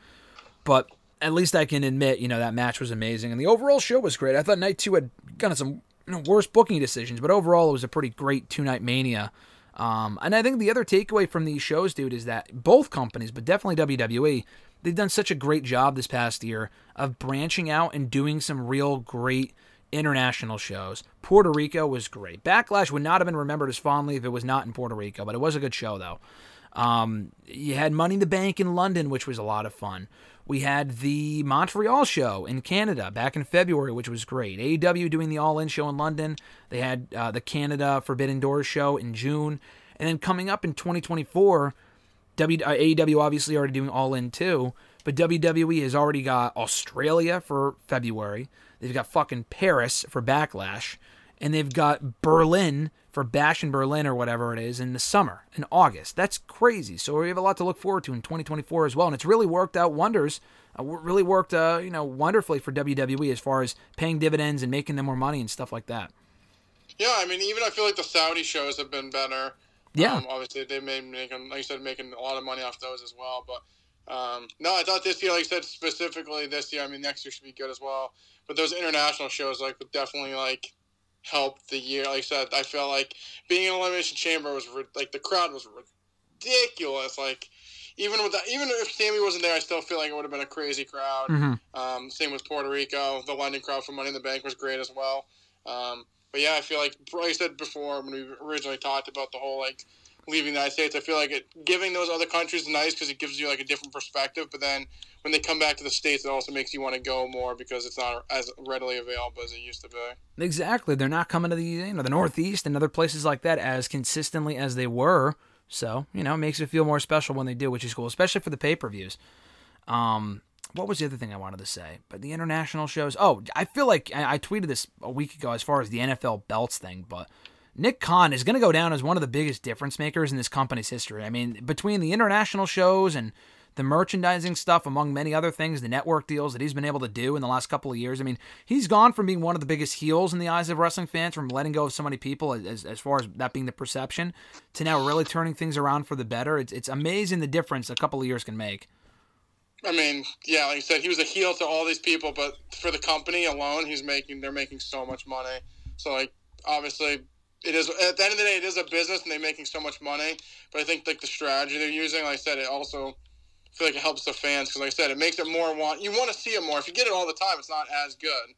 but at least I can admit, you know, that match was amazing and the overall show was great. I thought night two had kind of some you know, worse booking decisions, but overall it was a pretty great two night mania. Um, and I think the other takeaway from these shows, dude, is that both companies, but definitely WWE, they've done such a great job this past year of branching out and doing some real great international shows. Puerto Rico was great. Backlash would not have been remembered as fondly if it was not in Puerto Rico, but it was a good show though. Um, you had Money in the Bank in London, which was a lot of fun. We had the Montreal show in Canada back in February, which was great. AEW doing the All In show in London. They had uh, the Canada Forbidden Doors show in June. And then coming up in 2024, W- uh, AEW obviously already doing All In too, but WWE has already got Australia for February. They've got fucking Paris for Backlash, and they've got Berlin for Bash in Berlin or whatever it is in the summer in August. That's crazy. So we have a lot to look forward to in 2024 as well, and it's really worked out wonders. Uh, really worked, uh, you know, wonderfully for WWE as far as paying dividends and making them more money and stuff like that. Yeah, I mean, even I feel like the Saudi shows have been better. Yeah. Um, obviously, they've made making, like you said, making a lot of money off those as well. But um, no, I thought this year, like you said, specifically this year. I mean, next year should be good as well. But those international shows, like, would definitely like help the year. Like I said, I felt like being in elimination chamber was like the crowd was ridiculous. Like. Even with that, even if Sami wasn't there, I still feel like it would have been a crazy crowd. Mhm. Um, same with Puerto Rico. The London crowd for Money in the Bank was great as well. Um, but yeah, I feel like, like I said before when we originally talked about the whole like leaving the United States, I feel like it giving those other countries is nice because it gives you like a different perspective. But then when they come back to the states, it also makes you want to go more because it's not as readily available as it used to be. Exactly. They're not coming to the you know the Northeast and other places like that as consistently as they were. So you know, it makes it feel more special when they do, which is cool, especially for the pay per views. Um, what was the other thing I wanted to say? But the international shows. Oh, I feel like I, I tweeted this a week ago as far as the NFL belts thing, but. Nick Khan is going to go down as one of the biggest difference makers in this company's history. I mean, between the international shows and the merchandising stuff, among many other things, the network deals that he's been able to do in the last couple of years. I mean, he's gone from being one of the biggest heels in the eyes of wrestling fans, from letting go of so many people, as, as far as that being the perception, to now really turning things around for the better. It's, it's amazing the difference a couple of years can make. I mean, yeah, like I said, he was a heel to all these people, but for the company alone, he's making they're making so much money. So like, obviously, it is at the end of the day, it is a business, and they're making so much money. But I think like the strategy they're using, like I said, it also I feel like it helps the fans because, like I said, it makes it more want. You want to see it more. If you get it all the time, it's not as good.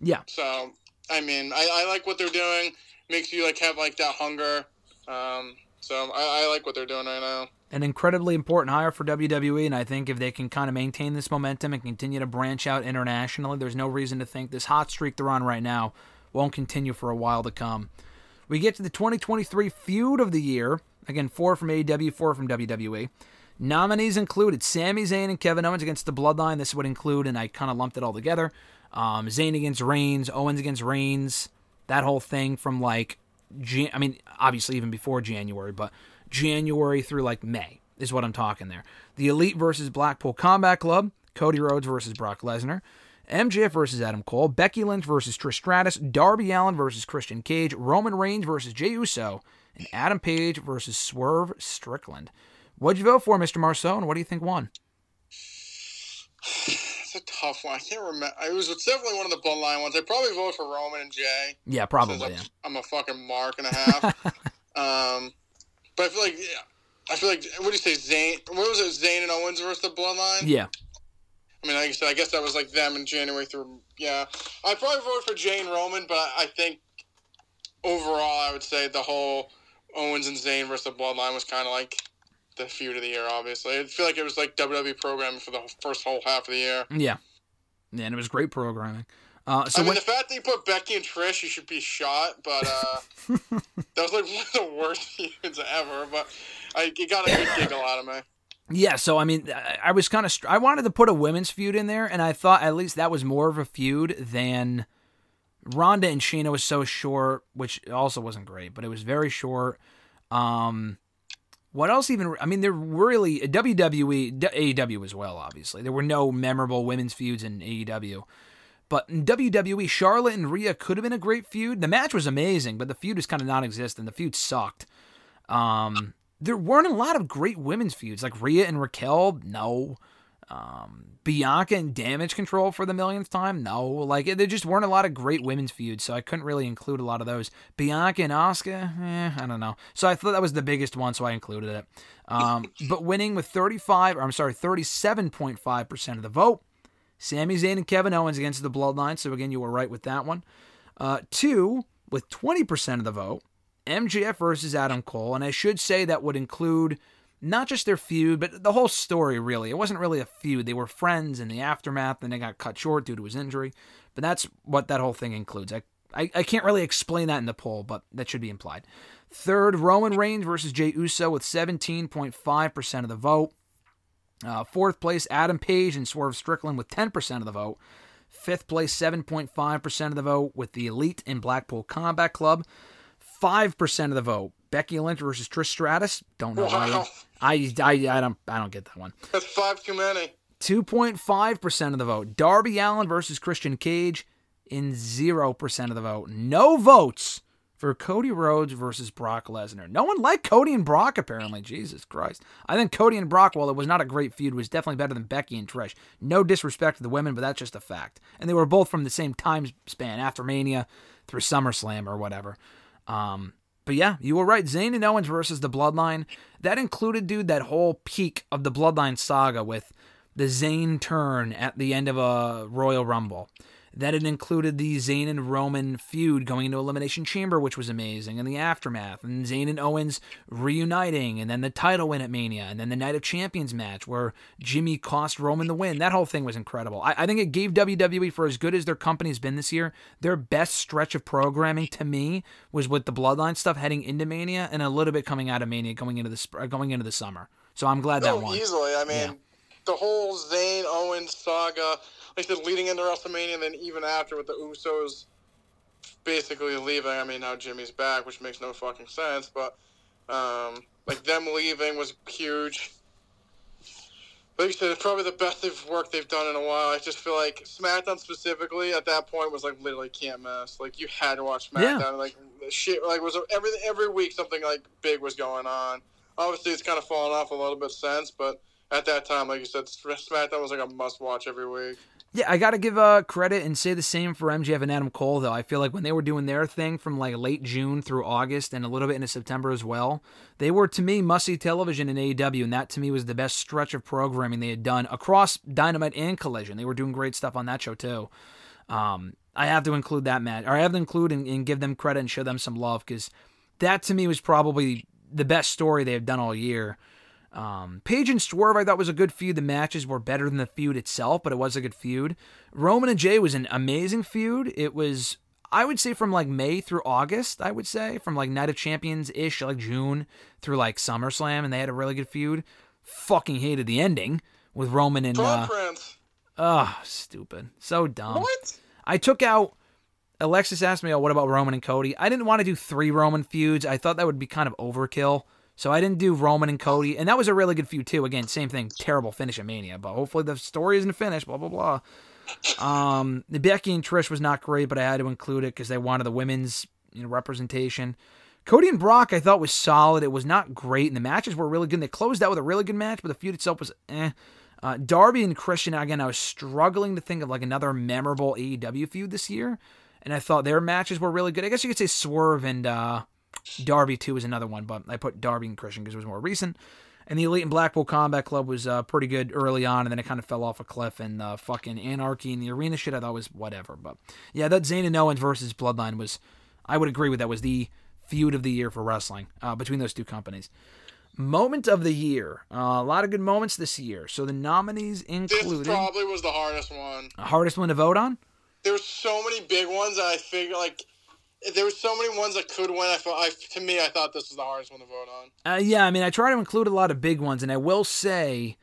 Yeah. So, I mean, I, I like what they're doing. Makes you like have like that hunger. Um, so I, I like what they're doing right now. An incredibly important hire for WWE, and I think if they can kind of maintain this momentum and continue to branch out internationally, there's no reason to think this hot streak they're on right now won't continue for a while to come. We get to the 2023 feud of the year. Again, four from AEW, four from WWE. Nominees included Sami Zayn and Kevin Owens against the Bloodline. This would include, and I kind of lumped it all together. Um, Zayn against Reigns, Owens against Reigns, that whole thing from like, Jan- I mean, obviously even before January, but January through like May is what I'm talking there. The Elite versus Blackpool Combat Club, Cody Rhodes versus Brock Lesnar, MJF versus Adam Cole, Becky Lynch versus Trish Stratus, Darby Allin versus Christian Cage, Roman Reigns versus Jey Uso, and Adam Page versus Swerve Strickland. What'd you vote for, Mr. Marceau, and what do you think won? It's a tough one. I can't remember. It was definitely one of the bloodline ones. I probably vote for Roman and Jey. Yeah, probably. I'm, I'm a fucking mark and a half. [laughs] um, but I feel like yeah, I feel like what do you say, Zayn? What was it, Zayn and Owens versus the bloodline? Yeah. I mean, like I said, I guess that was like them in January through. Yeah, I'd probably vote for Jane Roman, but I think overall, I would say the whole Owens and Zayn versus the Bloodline was kind of like the feud of the year. Obviously, I feel like it was like WWE programming for the first whole half of the year. Yeah. Yeah, and it was great programming. Uh, so I mean, when, the fact that you put Becky and Trish, you should be shot. But uh, [laughs] that was like [laughs] one of the worst [laughs] feuds ever. But I, it got a good giggle out of me. Yeah, so I mean, I, was kind of I wanted to put a women's feud in there, and I thought at least that was more of a feud than Ronda and Sheena was so short, which also wasn't great, but it was very short. Um, what else even? I mean, there were really WWE, AEW as well. Obviously, there were no memorable women's feuds in AEW. But in WWE, Charlotte and Rhea could have been a great feud. The match was amazing, but the feud was kind of non-existent. The feud sucked. Um, there weren't a lot of great women's feuds like Rhea and Raquel. No. Um, Bianca and Damage Control for the millionth time. No. Like there just weren't a lot of great women's feuds, so I couldn't really include a lot of those. Bianca and Oscar, eh, I don't know. So I thought that was the biggest one, so I included it. Um, [laughs] but winning with 35, or I'm sorry, 37.5 percent of the vote. Sami Zayn and Kevin Owens against the Bloodline. So again, you were right with that one. Uh, two with 20% of the vote. MJF versus Adam Cole, and I should say that would include not just their feud, but the whole story, really. It wasn't really a feud. They were friends in the aftermath, and they got cut short due to his injury. But that's what that whole thing includes. I, I, I can't really explain that in the poll, but that should be implied. Third, Roman Reigns versus Jey Uso with 17.5% of the vote. Uh, fourth place, Adam Page and Swerve Strickland with 10% of the vote. Fifth place, 7.5% of the vote with the Elite and Blackpool Combat Club. 5% of the vote, Becky Lynch versus Trish Stratus. Don't know why. Wow. I, I, I don't I don't get that one. That's five too many. 2.5% of the vote, Darby Allin versus Christian Cage. In 0% of the vote. No votes for Cody Rhodes versus Brock Lesnar. No one liked Cody and Brock, apparently. Jesus Christ. I think Cody and Brock, while it was not a great feud, was definitely better than Becky and Trish. No disrespect to the women, but that's just a fact. And they were both from the same time span, after Mania through SummerSlam or whatever. Um, but yeah, you were right. Zayn and Owens versus the Bloodline. That included, dude, that whole peak of the Bloodline saga with the Zayn turn at the end of a Royal Rumble. That it included the Zayn and Roman feud going into Elimination Chamber, which was amazing, and the aftermath, and Zayn and Owens reuniting, and then the title win at Mania, and then the Night of Champions match where Jimmy cost Roman the win. That whole thing was incredible. I, I think it gave WWE, for as good as their company's been this year, their best stretch of programming to me was with the Bloodline stuff heading into Mania, and a little bit coming out of Mania, going into the sp- uh, going into the summer. So I'm glad that No, won. easily. I mean, Yeah. the whole Zayn Owens saga, like I said, leading into WrestleMania, and then even after with the Usos basically leaving. I mean, now Jimmy's back, which makes no fucking sense, but um, like them leaving was huge. like you said, it's probably the best they've work they've done in a while. I just feel like SmackDown specifically at that point was like literally can't miss. Like you had to watch SmackDown. Yeah. Like shit, like was every every week something like big was going on. Obviously, it's kind of fallen off a little bit since, but at that time, like you said, SmackDown was like a must watch every week. Yeah, I got to give uh, credit and say the same for MJF and Adam Cole, though. I feel like when they were doing their thing from like late June through August and a little bit into September as well, they were to me must see television in AEW, and that to me was the best stretch of programming they had done across Dynamite and Collision. They were doing great stuff on that show too. Um, I have to include that match, or I have to include and, and give them credit and show them some love because that to me was probably the best story they have done all year. Um, Page and Swerve, I thought was a good feud. The matches were better than the feud itself, but it was a good feud. Roman and Jey was an amazing feud. It was, I would say, from like May through August. I would say from like Night of Champions ish, like June through like SummerSlam, and they had a really good feud. Fucking hated the ending with Roman and uh, oh, stupid, so dumb. What? I took out. Alexis asked me, "Oh, what about Roman and Cody?" I didn't want to do three Roman feuds. I thought that would be kind of overkill. So I didn't do Roman and Cody, and that was a really good feud too. Again, same thing, terrible finish at Mania, but hopefully the story isn't finished. Blah blah blah. Um, the Becky and Trish was not great, but I had to include it because they wanted the women's you know, representation. Cody and Brock, I thought was solid. It was not great, and the matches were really good. They closed out with a really good match, but the feud itself was eh. Uh, Darby and Christian, again, I was struggling to think of like another memorable AEW feud this year, and I thought their matches were really good. I guess you could say Swerve and uh, Darby too is another one, but I put Darby and Christian because it was more recent. And the Elite and Blackpool Combat Club was uh, pretty good early on, and then it kind of fell off a cliff. And uh, fucking Anarchy and the Arena shit, I thought was whatever. But yeah, that Zayn and Owens versus Bloodline was, I would agree with that, was the feud of the year for wrestling uh, between those two companies. Moment of the year. Uh, a lot of good moments this year. So the nominees This included. probably was the hardest one. hardest one to vote on? There were so many big ones that I figure like there were so many ones that could win. I felt, I, to me, I thought this was the hardest one to vote on. Uh, yeah, I mean, I try to include a lot of big ones, and I will say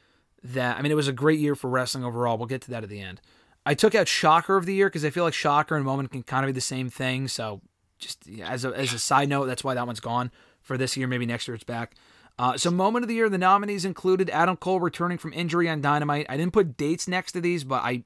that I mean it was a great year for wrestling overall. We'll get to that at the end. I took out Shocker of the year because I feel like Shocker and Moment can kind of be the same thing. So, just as a as a side note, that's why that one's gone for this year. Maybe next year it's back. Uh, so, Moment of the year, the nominees included Adam Cole returning from injury on Dynamite. I didn't put dates next to these, but I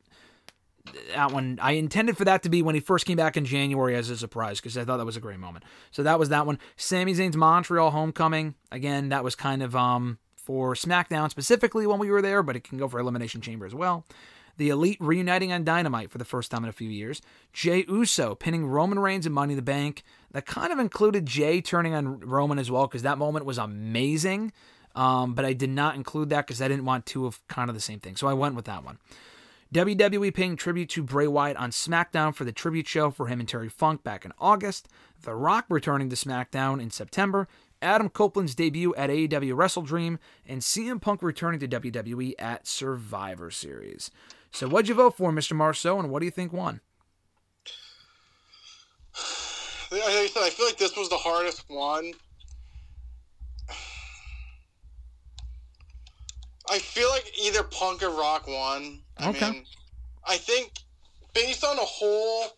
that one I intended for that to be when he first came back in January as a surprise because I thought that was a great moment. So that was that one. Sami Zayn's Montreal homecoming again. That was kind of um for SmackDown specifically when we were there, but it can go for Elimination Chamber as well. The Elite reuniting on Dynamite for the first time in a few years. Jey Uso pinning Roman Reigns and Money in the Bank. That kind of included Jey turning on Roman as well because that moment was amazing. Um, but I did not include that because I didn't want two of kind of the same thing. So I went with that one. WWE paying tribute to Bray Wyatt on SmackDown for the tribute show for him and Terry Funk back in August. The Rock returning to SmackDown in September. Adam Copeland's debut at AEW Wrestle Dream. And CM Punk returning to WWE at Survivor Series. So what'd you vote for, Mr. Marceau, and what do you think won? [sighs] I said, I feel like this was the hardest one. I feel like either Punk or Rock won. I Okay. mean, I think based on the whole,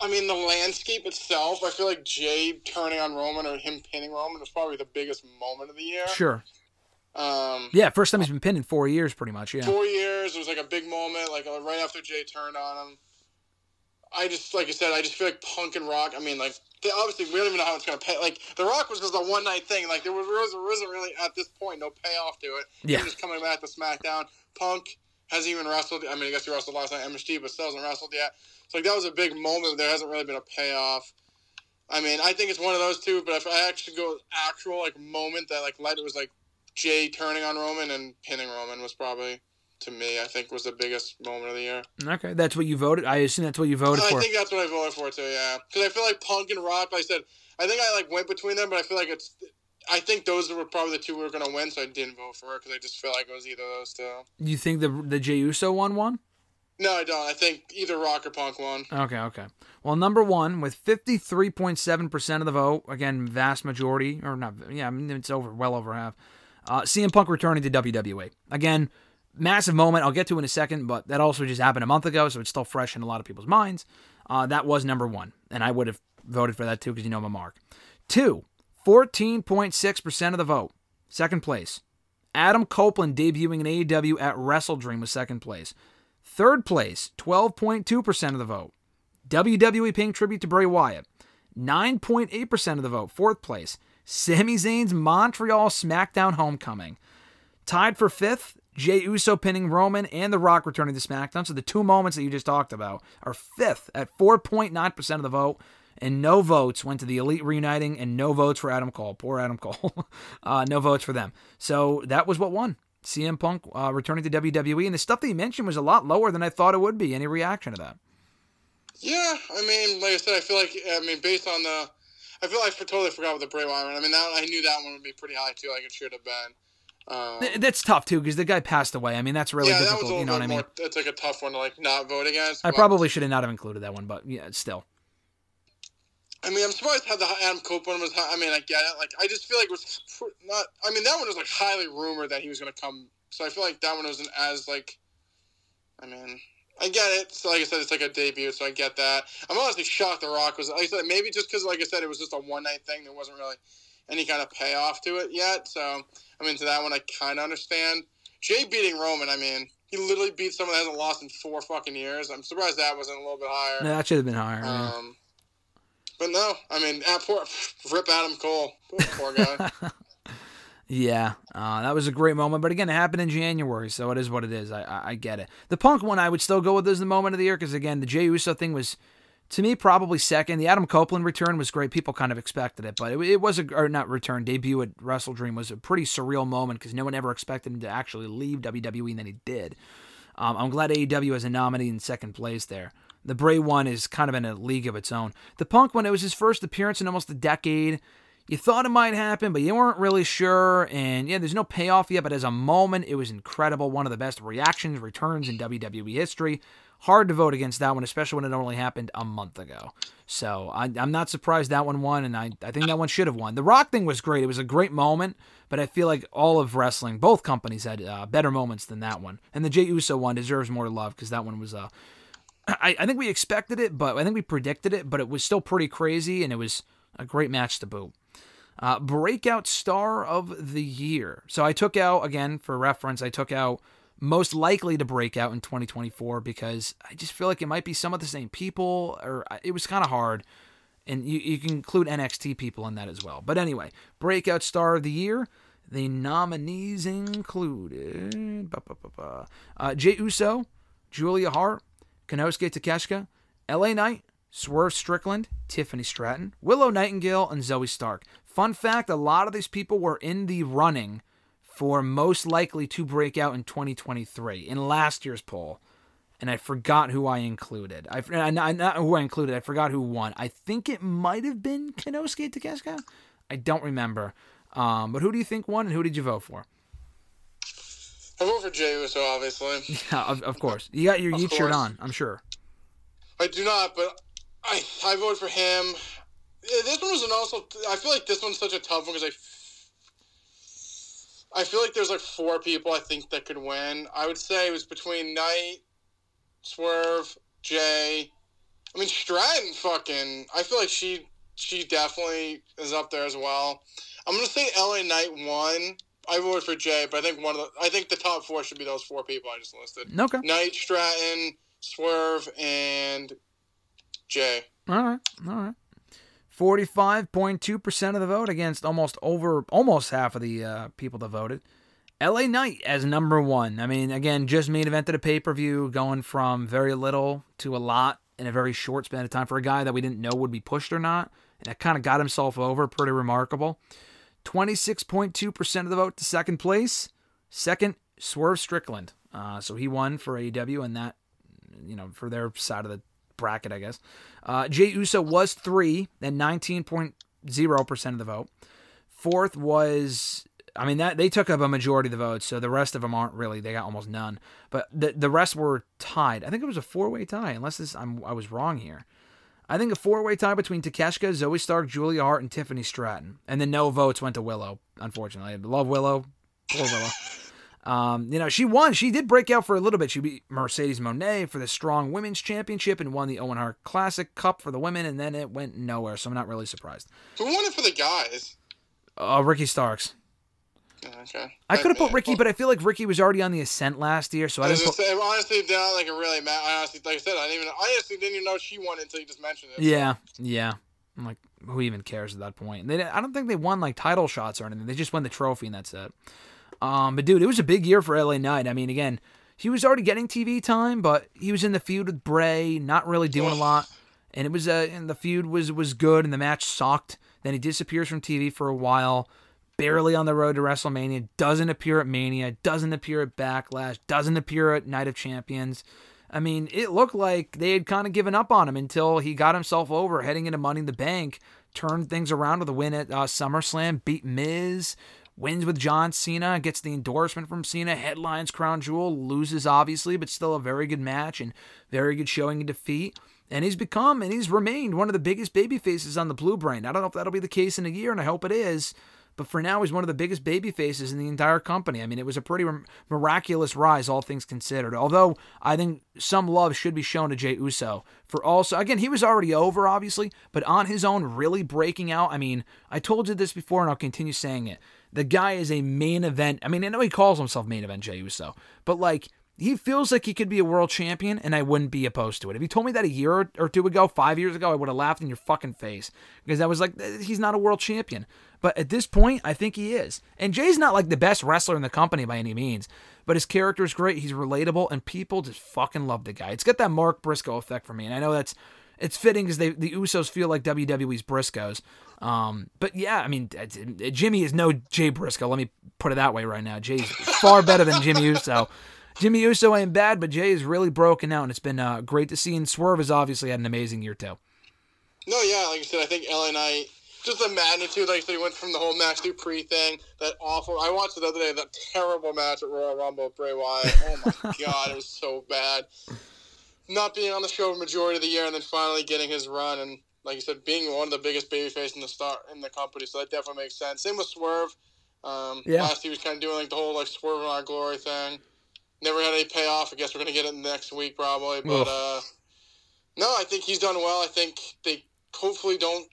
I mean, the landscape itself, I feel like Jey turning on Roman or him pinning Roman was probably the biggest moment of the year. Sure. Um, Yeah, first time he's been pinned in four years, pretty much. Yeah. four years. It was like a big moment, like right after Jey turned on him. I just, like I said, I just feel like Punk and Rock. I mean, like they, obviously we don't even know how it's gonna pay. Like the Rock was just a one night thing. Like there was, there wasn't really at this point no payoff to it. Yeah. Just coming back to SmackDown. Punk hasn't even wrestled. I mean, I guess he wrestled last night MSG, but still hasn't wrestled yet. So like that was a big moment. There hasn't really been a payoff. I mean, I think it's one of those two. But if I actually go with actual like moment that like led, it was like Jey turning on Roman and pinning Roman was probably to me. I think was the biggest moment of the year. Okay, that's what you voted. I assume that's what you voted I for. I think that's what I voted for too. Yeah, because I feel like Punk and Rock. Like I said, I think I like went between them, but I feel like it's. I think those were probably the two we were gonna win, so I didn't vote for it because I just feel like it was either of those two. You think the the Jey Uso one won? No, I don't. I think either Rock or Punk won. Okay, okay. Well, number one with fifty three point seven percent of the vote, again, vast majority, or not? Yeah, I mean, it's over, well over half. Uh, CM Punk returning to WWE again, massive moment. I'll get to in a second, but that also just happened a month ago, so it's still fresh in a lot of people's minds. Uh, that was number one, and I would have voted for that too because you know my mark. Two, 14.6 percent of the vote. Second place, Adam Copeland debuting in AEW at Wrestle Dream was second place. Third place, 12.2% of the vote. WWE paying tribute to Bray Wyatt. 9.8% of the vote. Fourth place, Sami Zayn's Montreal SmackDown Homecoming. Tied for fifth, Jey Uso pinning Roman and The Rock returning to SmackDown. So the two moments that you just talked about are fifth at 4.9% of the vote. And no votes went to the Elite reuniting, and no votes for Adam Cole. Poor Adam Cole. [laughs] uh, no votes for them. So that was what won. CM Punk uh, returning to WWE. And the stuff that you mentioned was a lot lower than I thought it would be. Any reaction to that? Yeah, I mean, like I said, I feel like I mean, based on the, I feel like I totally forgot about the Bray Wyatt. I mean, that I knew that one would be pretty high too. Like it should have been. Um, that's tough too because the guy passed away. I mean, that's really yeah, difficult. that you know what I mean? More, that's like a tough one to like not vote against. I but, probably should have not have included that one, but yeah, still. I mean, I'm surprised how the Adam Cope one was. I mean, I get it. Like, I just feel like it was not. I mean, that one was like highly rumored that he was going to come. So I feel like that one wasn't as like. I mean, I get it. So like I said, it's like a debut, so I get that. I'm honestly shocked The Rock was. Like I said, maybe just because, like I said, it was just a one night thing. There wasn't really any kind of payoff to it yet. So I mean, to that one, I kind of understand. Jey beating Roman. I mean, he literally beat someone that hasn't lost in four fucking years. I'm surprised that wasn't a little bit higher. No, that should have been higher. Um, but no, I mean, ah, poor [laughs] rip Adam Cole, poor, poor guy. [laughs] Yeah, uh, that was a great moment. But again, it happened in January, so it is what it is. I, I, I get it. The Punk one, I would still go with as the moment of the year because again, the Jey Uso thing was, to me, probably second. The Adam Copeland return was great. People kind of expected it, but it, it was a or not return debut at Wrestle Dream was a pretty surreal moment because no one ever expected him to actually leave WWE, and then he did. Um, I'm glad AEW has a nominee in second place there. The Bray one is kind of in a league of its own. The Punk one, it was his first appearance in almost a decade. You thought it might happen, but you weren't really sure. And yeah, there's no payoff yet, but as a moment, it was incredible. One of the best reactions, returns in WWE history. Hard to vote against that one, especially when it only happened a month ago. So I, am not surprised that one won, and I, I think that one should have won. The Rock thing was great. It was a great moment, but I feel like all of wrestling, both companies had uh, better moments than that one. And the Jey Uso one deserves more love because that one was uh, [clears throat] I, I think we expected it, but I think we predicted it, but it was still pretty crazy, and it was a great match to boot. Uh, breakout star of the year. So I took out, again, for reference, I took out most likely to break out in 2024 because I just feel like it might be some of the same people, or it was kind of hard. And you, you can include NXT people in that as well. But anyway, breakout star of the year. The nominees included ba, ba, ba, uh, Jey Uso, Julia Hart, Konosuke Takeshita, LA Knight, Swerve Strickland, Tiffany Stratton, Willow Nightingale, and Zoey Stark. Fun fact a lot of these people were in the running for most likely to break out in 2023 in last year's poll. And I forgot who I included. I not, not who I included. I forgot who won. I think it might have been Konosuke Takeshita. I don't remember. Um, but who do you think won, and who did you vote for? I vote for Jey Uso, obviously. [laughs] Yeah, of, of course. You got your Yeet shirt on, I'm sure. I do not, but I I voted for him. This one was an also. I feel like this one's such a tough one because I. I feel like there's like four people I think that could win. I would say it was between Knight, Swerve, Jey. I mean Stratton. Fucking. I feel like she she definitely is up there as well. I'm gonna say LA Knight won. I voted for Jey, but I think one of the I think the top four should be those four people I just listed. Okay. Knight, Stratton, Swerve, and Jey. All right. All right. Forty-five point two percent of the vote against almost over almost half of the uh, people that voted. L.A. Knight as number one. I mean, again, just main evented a pay per view, going from very little to a lot in a very short span of time for a guy that we didn't know would be pushed or not, and that kind of got himself over. Pretty remarkable. Twenty-six point two percent of the vote to second place. Second, Swerve Strickland. Uh, so he won for AEW, and that you know for their side of the bracket, I guess. Uh, Jey Uso was three, and 19.0% of the vote. Fourth was, I mean, that they took up a majority of the votes, so the rest of them aren't really. They got almost none, but the the rest were tied. I think it was a four way tie, unless this I'm, I was wrong here. I think a four way tie between Takeshita, Zoey Stark, Julia Hart, and Tiffany Stratton, and then no votes went to Willow. Unfortunately, I love Willow. Poor Willow. [laughs] Um, you know, she won. She did break out for a little bit. She beat Mercedes Moné for the Strong Women's Championship and won the Owen Hart Classic Cup for the women, and then it went nowhere. So I'm not really surprised. Who won it for the guys? Uh, Ricky Starks. Okay. I could have put Ricky, but I feel like Ricky was already on the ascent last year, so I I didn't just put. honestly, not like it really matter. I honestly, like I said, I didn't even. I honestly didn't even know she won until you just mentioned it. Yeah, yeah. I'm like, who even cares at that point? They, I don't think they won like title shots or anything. They just won the trophy and that's it. Um, but dude, it was a big year for LA Knight. I mean, again, he was already getting TV time, but he was in the feud with Bray, not really doing a lot. And it was uh, and the feud was was good, and the match sucked. Then he disappears from TV for a while, barely on the road to WrestleMania. Doesn't appear at Mania. Doesn't appear at Backlash. Doesn't appear at Night of Champions. I mean, it looked like they had kind of given up on him until he got himself over heading into Money in the Bank, turned things around with a win at uh, SummerSlam, beat Miz, wins with John Cena, gets the endorsement from Cena, headlines Crown Jewel, loses obviously, but still a very good match and very good showing in defeat. And he's become and he's remained one of the biggest baby faces on the Blue Brand. I don't know if that'll be the case in a year, and I hope it is. But for now, he's one of the biggest baby faces in the entire company. I mean, it was a pretty miraculous rise, all things considered. Although I think some love should be shown to Jey Uso for also, again, he was already over, obviously, but on his own, really breaking out. I mean, I told you this before, and I'll continue saying it. The guy is a main event. I mean, I know he calls himself main event Jey Uso, but like, he feels like he could be a world champion, and I wouldn't be opposed to it. If you told me that a year or two ago, five years ago, I would have laughed in your fucking face because I was like, he's not a world champion. But at this point, I think he is. And Jey's not like the best wrestler in the company by any means, but his character is great. He's relatable, and people just fucking love the guy. It's got that Mark Briscoe effect for me, and I know that's it's fitting because they the Usos feel like WWE's Briscoes. Um, but yeah, I mean, Jimmy is no Jay Briscoe. Let me put it that way right now. Jey's far better than Jimmy Uso. Jimmy Uso ain't bad, but Jey is really broken out, and it's been uh, great to see. And Swerve has obviously had an amazing year too. No, yeah, like I said, I think LA Knight, just the magnitude, like I said, he went from the whole Max Dupri thing, that awful. I watched the other day, that terrible match at Royal Rumble with Bray Wyatt. Oh my [laughs] god, it was so bad. Not being on the show majority of the year, and then finally getting his run, and like you said, being one of the biggest babyface in the start in the company, so that definitely makes sense. Same with Swerve. Um, Yeah. Last he was kind of doing like the whole like Swerve in our glory thing. Never had any payoff. I guess we're gonna get it next week probably, but uh, no, I think he's done well. I think they hopefully don't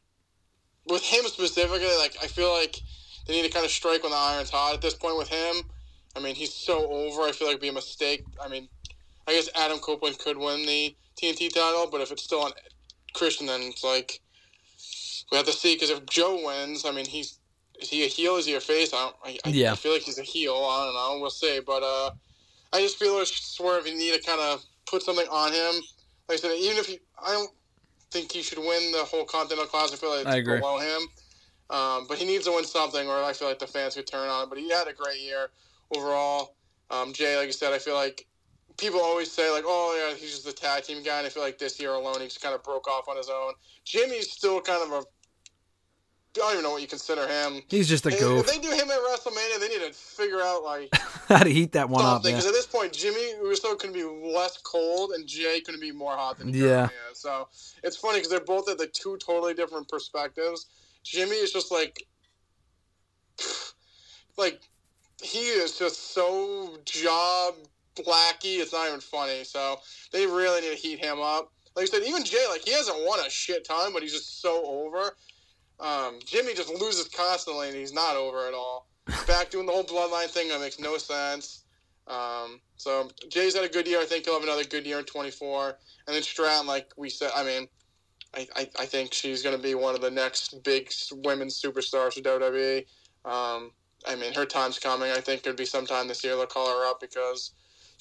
with him specifically. Like I feel like they need to kind of strike when the iron's hot at this point with him. I mean, he's so over. I feel like it'd be a mistake. I mean, I guess Adam Copeland could win the TNT title, but if it's still on Christian, then it's like we have to see. Because if Joe wins, I mean, he's is he a heel? Is he a face? I don't. I, Yeah. I feel like he's a heel. I don't know. We'll see. But uh, I just feel like Swerve. You need to kind of put something on him. Like I said, even if he, I don't think he should win the whole Continental Classic. I feel like it's I agree. below him. Um, but he needs to win something, or I feel like the fans could turn on. it. But he had a great year overall. Um, Jey, like I said, I feel like people always say like, "Oh yeah, he's just a tag team guy," and I feel like this year alone, he just kind of broke off on his own. Jimmy's still kind of a I don't even know what you consider him. He's just a If- goof. If they do him at WrestleMania, they need to figure out like [laughs] How to heat that one up, yeah. Because at this point, Jimmy Uso can be less cold, and Jey can be more hot than Yeah. is. So it's funny because they're both at like two totally different perspectives. Jimmy is just like, [sighs] like he is just so job blacky. It's not even funny. So they really need to heat him up. Like I said, even Jey, like he hasn't won a shit ton, but he's just so over. Um, Jimmy just loses constantly, and he's not over at all. [laughs] Back doing the whole bloodline thing that makes no sense. Um, so Jey's had a good year. I think he'll have another good year in 24. And then Stratton, like we said, I mean, I, I, I think she's going to be one of the next big women's superstars for WWE. Um, I mean, her time's coming. I think it'd be sometime this year they'll call her up because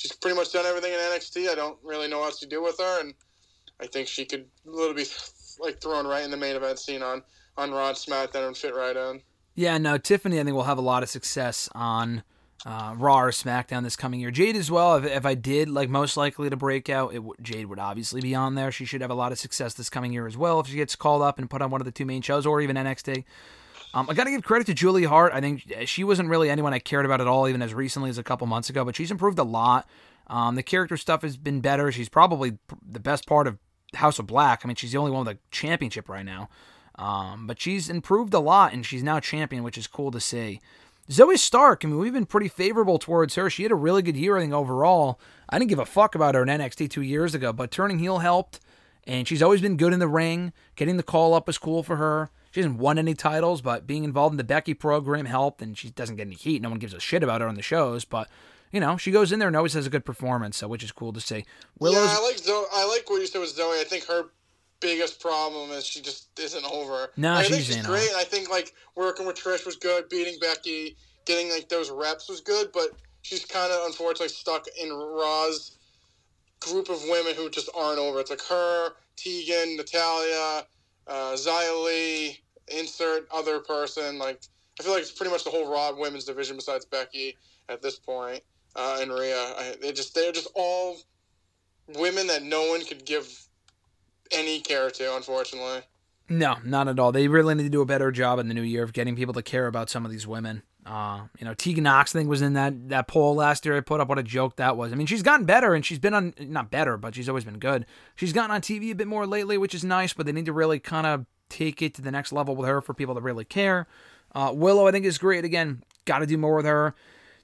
she's pretty much done everything in NXT. I don't really know what to do with her, and I think she could literally be like thrown right in the main event scene on on Raw SmackDown and fit right in. Yeah, no, Tiffany, I think will have a lot of success on uh, Raw or SmackDown this coming year. Jade as well. If, if I did like most likely to break out, w- Jade would obviously be on there. She should have a lot of success this coming year as well if she gets called up and put on one of the two main shows or even NXT. Um, I got to give credit to Julie Hart. I think she wasn't really anyone I cared about at all, even as recently as a couple months ago, but she's improved a lot. Um, the character stuff has been better. She's probably the best part of House of Black. I mean, she's the only one with a championship right now. Um, but she's improved a lot, and she's now champion, which is cool to see. Zoey Stark, I mean, we've been pretty favorable towards her. She had a really good year, I think, overall. I didn't give a fuck about her in NXT two years ago, but turning heel helped, and she's always been good in the ring. Getting the call up was cool for her. She hasn't won any titles, but being involved in the Becky program helped, and she doesn't get any heat. No one gives a shit about her on the shows, but you know she goes in there and always has a good performance, so which is cool to see. Willow's Yeah, I like Zoey. I like what you said with Zoey. I think her biggest problem is she just isn't over. No, Like, I think she's she's great. I think like working with Trish was good. Beating Becky, getting like those reps was good. But she's kind of unfortunately stuck in Raw's group of women who just aren't over. It's like her, Tegan, Natalya, uh, insert other person. Like I feel like it's pretty much the whole Raw women's division besides Becky at this point. Uh, and Rhea, I, they just they're just all women that no one could give any care to, unfortunately. No, not at all. They really need to do a better job in the new year of getting people to care about some of these women. Uh, you know, Tegan Nox thing was in that that poll last year. I put up what a joke that was. I mean, she's gotten better and she's been on not better, but she's always been good. She's gotten on TV a bit more lately, which is nice. But they need to really kind of take it to the next level with her for people to really care. Uh, Willow, I think, is great. Again, got to do more with her.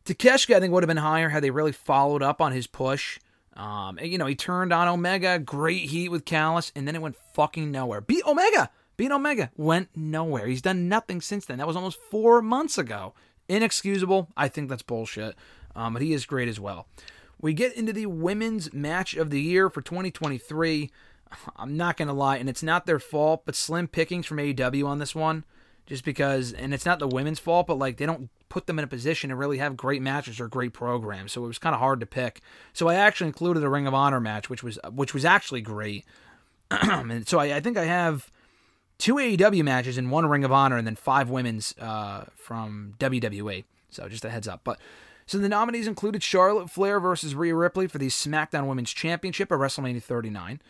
Takeshita, I think, would have been higher had they really followed up on his push. Um, and, you know, he turned on Omega, great heat with Callis, and then it went fucking nowhere. Beat Omega, beat Omega, went nowhere. He's done nothing since then. That was almost four months ago. Inexcusable. I think that's bullshit. Um, but he is great as well. We get into the women's match of the year for 2023. [sighs] I'm not gonna lie, and it's not their fault, but slim pickings from AEW on this one just because and it's not the women's fault but like they don't put them in a position to really have great matches or great programs so it was kind of hard to pick so i actually included a ring of honor match which was which was actually great [clears throat] and so I, I think i have two aew matches and one ring of honor and then five women's uh, from wwe so just a heads up but so the nominees included charlotte flair versus Rhea ripley for the smackdown women's championship at wrestlemania 39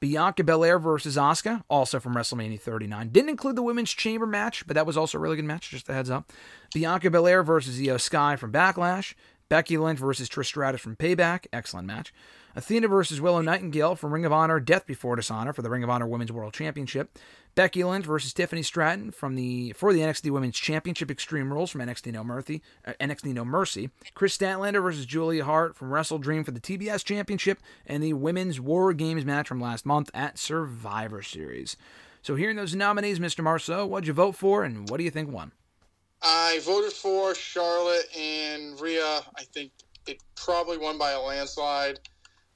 Bianca Belair versus Asuka, also from WrestleMania 39. Didn't include the women's chamber match, but that was also a really good match, just a heads up. Bianca Belair versus Iyo Sky from Backlash. Becky Lynch versus Trish Stratus from Payback, excellent match. Athena versus Willow Nightingale from Ring of Honor, Death Before Dishonor for the Ring of Honor Women's World Championship. Becky Lynch versus Tiffany Stratton from the for the NXT Women's Championship Extreme Rules from NXT No Mercy. Uh, NXT No Mercy. Kris Statlander versus Julia Hart from Wrestle Dream for the TBS Championship and the Women's War Games match from last month at Survivor Series. So hearing those nominees, Mr. Marceau, what'd you vote for and what do you think won? I voted for Charlotte and Rhea. I think it probably won by a landslide.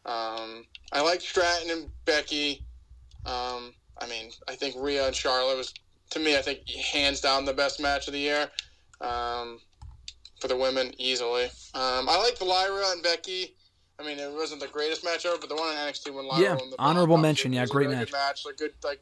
Um, I like Stratton and Becky. Um, I mean, I think Rhea and Charlotte was, to me, I think hands down the best match of the year um, for the women easily. Um, I like Lyra and Becky. I mean, it wasn't the greatest match ever, but the one in NXT when Lyra Yeah, won the honorable mention, yeah, great match. Good match, a good like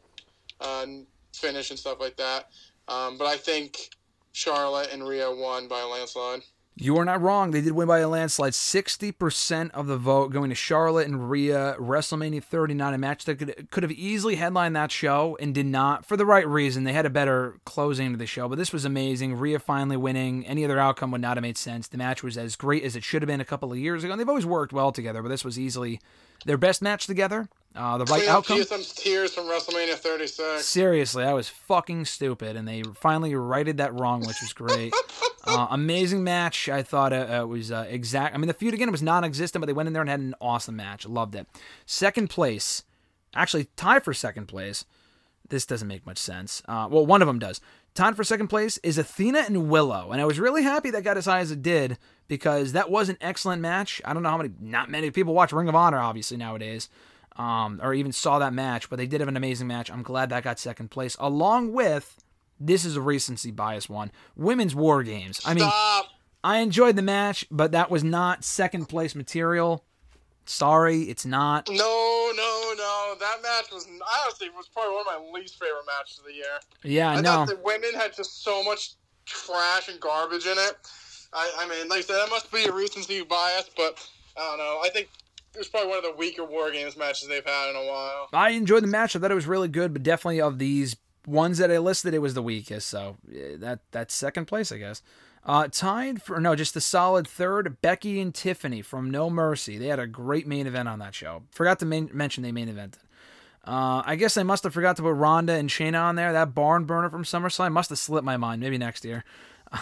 uh, finish and stuff like that. Um, but I think Charlotte and Rhea won by a landslide. You are not wrong. They did win by a landslide. 60% of the vote going to Charlotte and Rhea, WrestleMania 39, a match that could, could have easily headlined that show and did not for the right reason. They had a better closing to the show, but this was amazing. Rhea finally winning. Any other outcome would not have made sense. The match was as great as it should have been a couple of years ago. And they've always worked well together, but this was easily their best match together. Uh, the right outcome. GSM's tears from WrestleMania 36. Seriously, I was fucking stupid, and they finally righted that wrong, which was great. [laughs] uh, amazing match. I thought uh, it was uh, exact. I mean, the feud again was non-existent, but they went in there and had an awesome match. Loved it. Second place, actually tied for second place. This doesn't make much sense. Uh, well, one of them does. Tied for second place is Athena and Willow, and I was really happy that got as high as it did because that was an excellent match. I don't know how many, not many people watch Ring of Honor, obviously nowadays um, or even saw that match, but they did have an amazing match. I'm glad that got second place, along with this is a recency bias one women's war games. I mean, Stop. I enjoyed the match, but that was not second place material. Sorry, it's not. No, no, no. That match was I honestly was probably one of my least favorite matches of the year. Yeah, I no. thought the women had just so much trash and garbage in it. I, I mean, like I said, that must be a recency bias, but I don't know. I think it was probably one of the weaker War Games matches they've had in a while. I enjoyed the match. I thought it was really good, but definitely of these ones that I listed, it was the weakest. So that that's second place, I guess. Uh, tied for no, just a solid third. Becky and Tiffany from No Mercy. They had a great main event on that show. Forgot to main, mention they main evented. Uh, I guess I must have forgot to put Ronda and Shayna on there. That barn burner from SummerSlam must have slipped my mind. Maybe next year.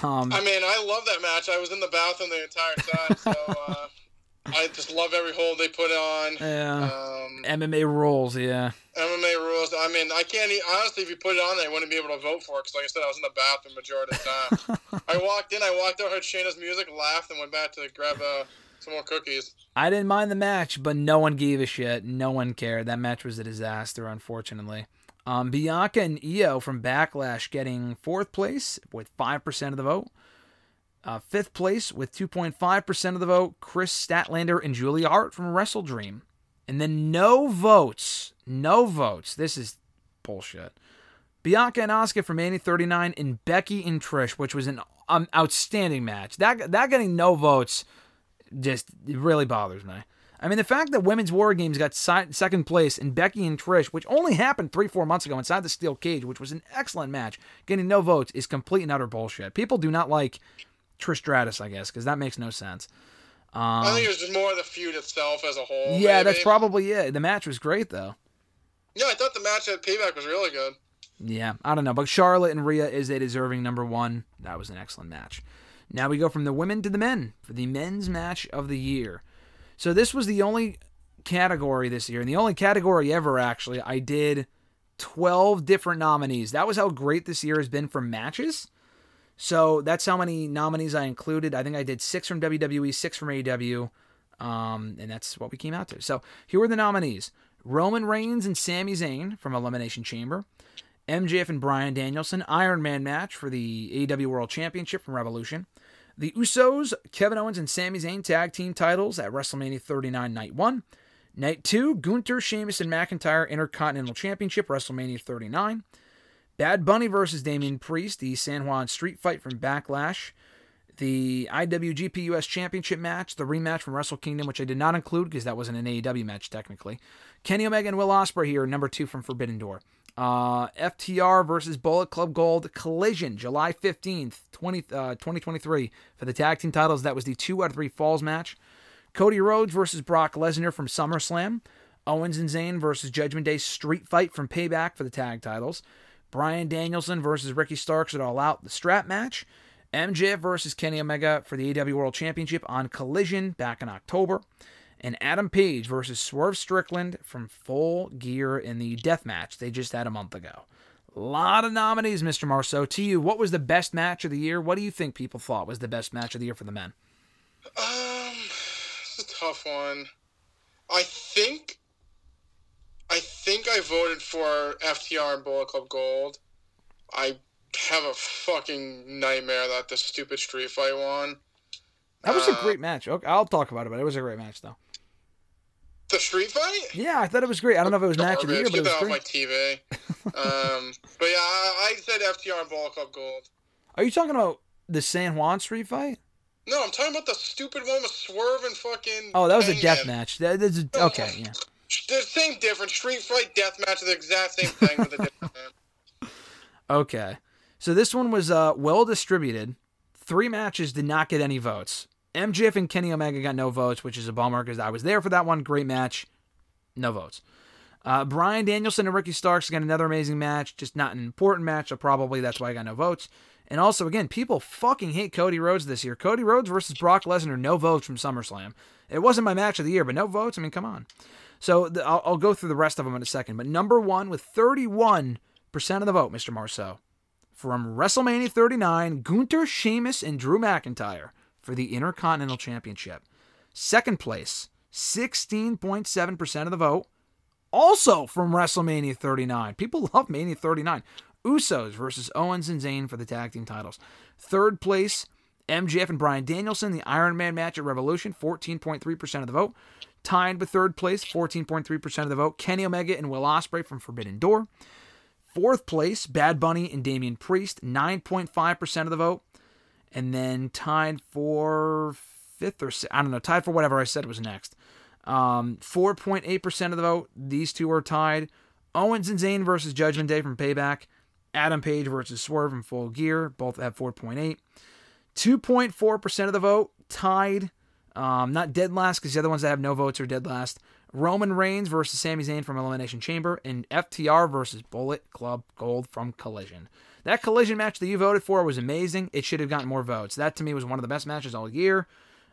Um, I mean, I love that match. I was in the bathroom the entire time. So, uh, [laughs] I just love every hold they put on. Yeah. Um, MMA rules, yeah. MMA rules. I mean, I can't. e- Honestly, if you put it on there, I wouldn't be able to vote for it because, like I said, I was in the bathroom majority of the time. [laughs] I walked in, I walked out, heard Shayna's music, laughed, and went back to grab uh, some more cookies. I didn't mind the match, but no one gave a shit. No one cared. That match was a disaster, unfortunately. Um, Bianca and Iyo from Backlash getting fourth place with 5% of the vote. Uh, fifth place with 2.5% of the vote, Kris Statlander and Julia Hart from Wrestle Dream. And then no votes. No votes. This is bullshit. Bianca and Asuka from Mania 39 and Becky and Trish, which was an um, outstanding match. That that getting no votes just really bothers me. I mean, the fact that Women's War Games got si- second place and Becky and Trish, which only happened three, four months ago inside the steel cage, which was an excellent match, getting no votes is complete and utter bullshit. People do not like Trish Stratus, I guess, because that makes no sense. I think it was just more of the feud itself as a whole. Um, Yeah, maybe. that's probably it. The match was great, though. Yeah, I thought the match at Payback was really good. Yeah, I don't know. But Charlotte and Rhea is a deserving number one. That was an excellent match. Now we go from the women to the men for the men's match of the year. So this was the only category this year, and the only category ever, actually. I did 12 different nominees. That was how great this year has been for matches. So that's how many nominees I included. I think I did six from WWE, six from AEW, um, and that's what we came out to. So here were the nominees Roman Reigns and Sami Zayn from Elimination Chamber. MJF and Bryan Danielson Iron Man match for the AEW World Championship from Revolution. The Usos, Kevin Owens and Sami Zayn tag team titles at WrestleMania 39 Night 1. Night 2, Gunther, Sheamus, and McIntyre Intercontinental Championship, WrestleMania 39. Bad Bunny versus Damian Priest, the San Juan Street Fight from Backlash. The IWGP US Championship match, the rematch from Wrestle Kingdom, which I did not include because that wasn't an AEW match technically. Kenny Omega and Will Ospreay here, number two from Forbidden Door. Uh, FTR versus Bullet Club Gold Collision, July 15th, 20, uh, 2023, for the tag team titles. That was the two out of three falls match. Cody Rhodes versus Brock Lesnar from SummerSlam. Owens and Zayn versus Judgment Day Street Fight from Payback for the tag titles. Bryan Danielson versus Ricky Starks at All Out, the strap match. MJF versus Kenny Omega for the AEW World Championship on Collision back in October. And Adam Page versus Swerve Strickland from Full Gear in the death match they just had a month ago. A lot of nominees, Mr. Marceau. To you, what was the best match of the year? What do you think people thought was the best match of the year for the men? Um, it's a tough one. I think, I think I voted for FTR and Bullet Club Gold. I have a fucking nightmare that the stupid street fight won. That was a Uh, great match. Okay, I'll talk about it, but it was a great match, though. The street fight? Yeah, I thought it was great. I don't know if it was match of the year, but Get it that was off my. TV. [laughs] um, but yeah, I, I said FTR and Bullet Club Gold. Are you talking about the San Juan Street fight? No, I'm talking about the stupid one with Swerve and fucking. Oh, that was a death match. That, that's a, [laughs] okay, yeah. The same difference. Street fight, death match, are the exact same thing with a different name. [laughs] Okay. So this one was uh, well distributed. Three matches did not get any votes. MJF and Kenny Omega got no votes, which is a bummer because I was there for that one. Great match. No votes. Uh, Bryan Danielson and Ricky Starks got another amazing match, just not an important match, so probably that's why I got no votes. And also, again, people fucking hate Cody Rhodes this year. Cody Rhodes versus Brock Lesnar, no votes from SummerSlam. It wasn't my match of the year, but no votes. I mean, come on. So the, I'll, I'll go through the rest of them in a second. But number one with 31% of the vote, Mr. Marceau, from WrestleMania 39, Gunther, Sheamus, and Drew McIntyre for the Intercontinental Championship. Second place, 16.7% of the vote, also from WrestleMania 39. People [laughs] love Mania 39. Usos versus Owens and Zayn for the tag team titles. Third place, MJF and Bryan Danielson, the Iron Man match at Revolution, 14.3% of the vote. Tied with third place, 14.3% of the vote, Kenny Omega and Will Ospreay from Forbidden Door. Fourth place, Bad Bunny and Damian Priest, 9.5% of the vote. And then tied for fifth or I don't know, tied for whatever I said was next. Um, 4.8% of the vote. These two are tied. Owens and Zayn versus Judgment Day from Payback. Adam Page versus Swerve from Full Gear. Both have 4.8. 2.4% of the vote tied. Um, not dead last because the other ones that have no votes are dead last. Roman Reigns versus Sami Zayn from Elimination Chamber. And FTR versus Bullet Club Gold from Collision. That Collision match that you voted for was amazing. It should have gotten more votes. That to me was one of the best matches all year.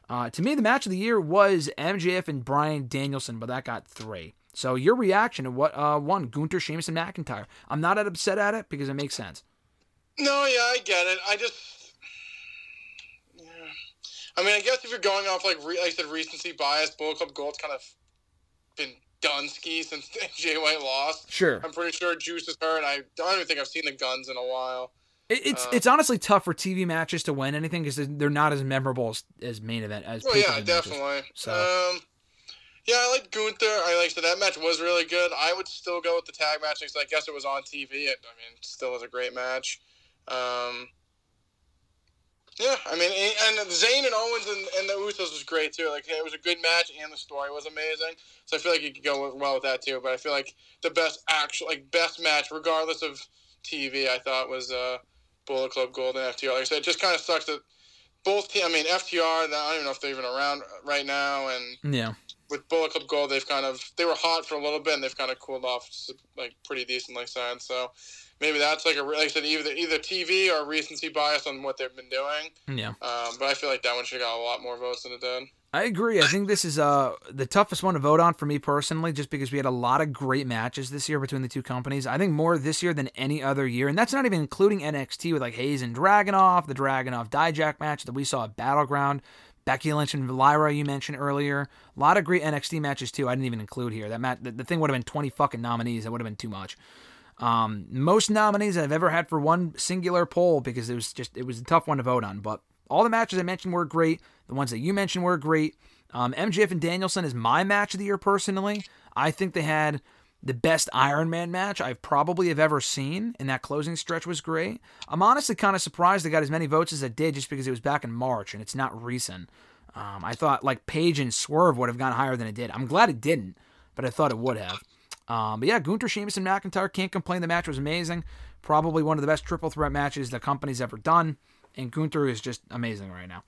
Uh, to me, the match of the year was MJF and Bryan Danielson, but that got three. So your reaction to what uh, won Gunther, Sheamus, and McIntyre? I'm not upset at it because it makes sense. No, yeah, I get it. I just. I mean, I guess if you're going off like, re- like I said, recency bias, Bullet Club Gold's kind of been done ski since [laughs] Jay White lost. Sure. I'm pretty sure Juice is hurt. I don't even think I've seen the Guns in a while. It, it's Uh, it's honestly tough for TV matches to win anything because they're not as memorable as, as main event as. Well, yeah, pay-per-view matches. definitely. So- Um, yeah, I like Gunther. I like so that match was really good. I would still go with the tag match because I guess it was on TV. It, I mean, it still is a great match. Um, yeah, I mean, and, Zayn and Owens and, and the Usos was great too. Like it was a good match, and the story was amazing. So I feel like you could go well with that too. But I feel like the best actual, like best match, regardless of TV, I thought was uh, Bullet Club Gold and FTR. Like I said, it just kind of sucks that both. I mean, FTR. I don't even know if they're even around right now, and Yeah. with Bullet Club Gold, they've kind of they were hot for a little bit, and they've kind of cooled off like pretty decently since. So maybe that's like a like I said, either either TV or recency bias on what they've been doing. Yeah. Um, but I feel like that one should have got a lot more votes than it did. I agree. I think this is uh the toughest one to vote on for me personally, just because we had a lot of great matches this year between the two companies. I think more this year than any other year, and that's not even including NXT with like Hayes and Dragunov, the Dragunov Dijak match that we saw at Battleground, Becky Lynch and Lyra you mentioned earlier. A lot of great NXT matches too. I didn't even include here. That match, the, the thing would have been twenty fucking nominees. That would have been too much. Um, most nominees I've ever had for one singular poll because it was just it was a tough one to vote on. But all the matches I mentioned were great. The ones that you mentioned were great. Um, MJF and Danielson is my match of the year personally. I think they had the best Iron Man match I probably have ever seen, and that closing stretch was great. I'm honestly kind of surprised they got as many votes as it did just because it was back in March and it's not recent. Um, I thought like Page and Swerve would have gone higher than it did. I'm glad it didn't, but I thought it would have. Um, but yeah, Gunther, Sheamus, and McIntyre can't complain. The match was amazing. Probably one of the best triple threat matches the company's ever done. And Gunther is just amazing right now.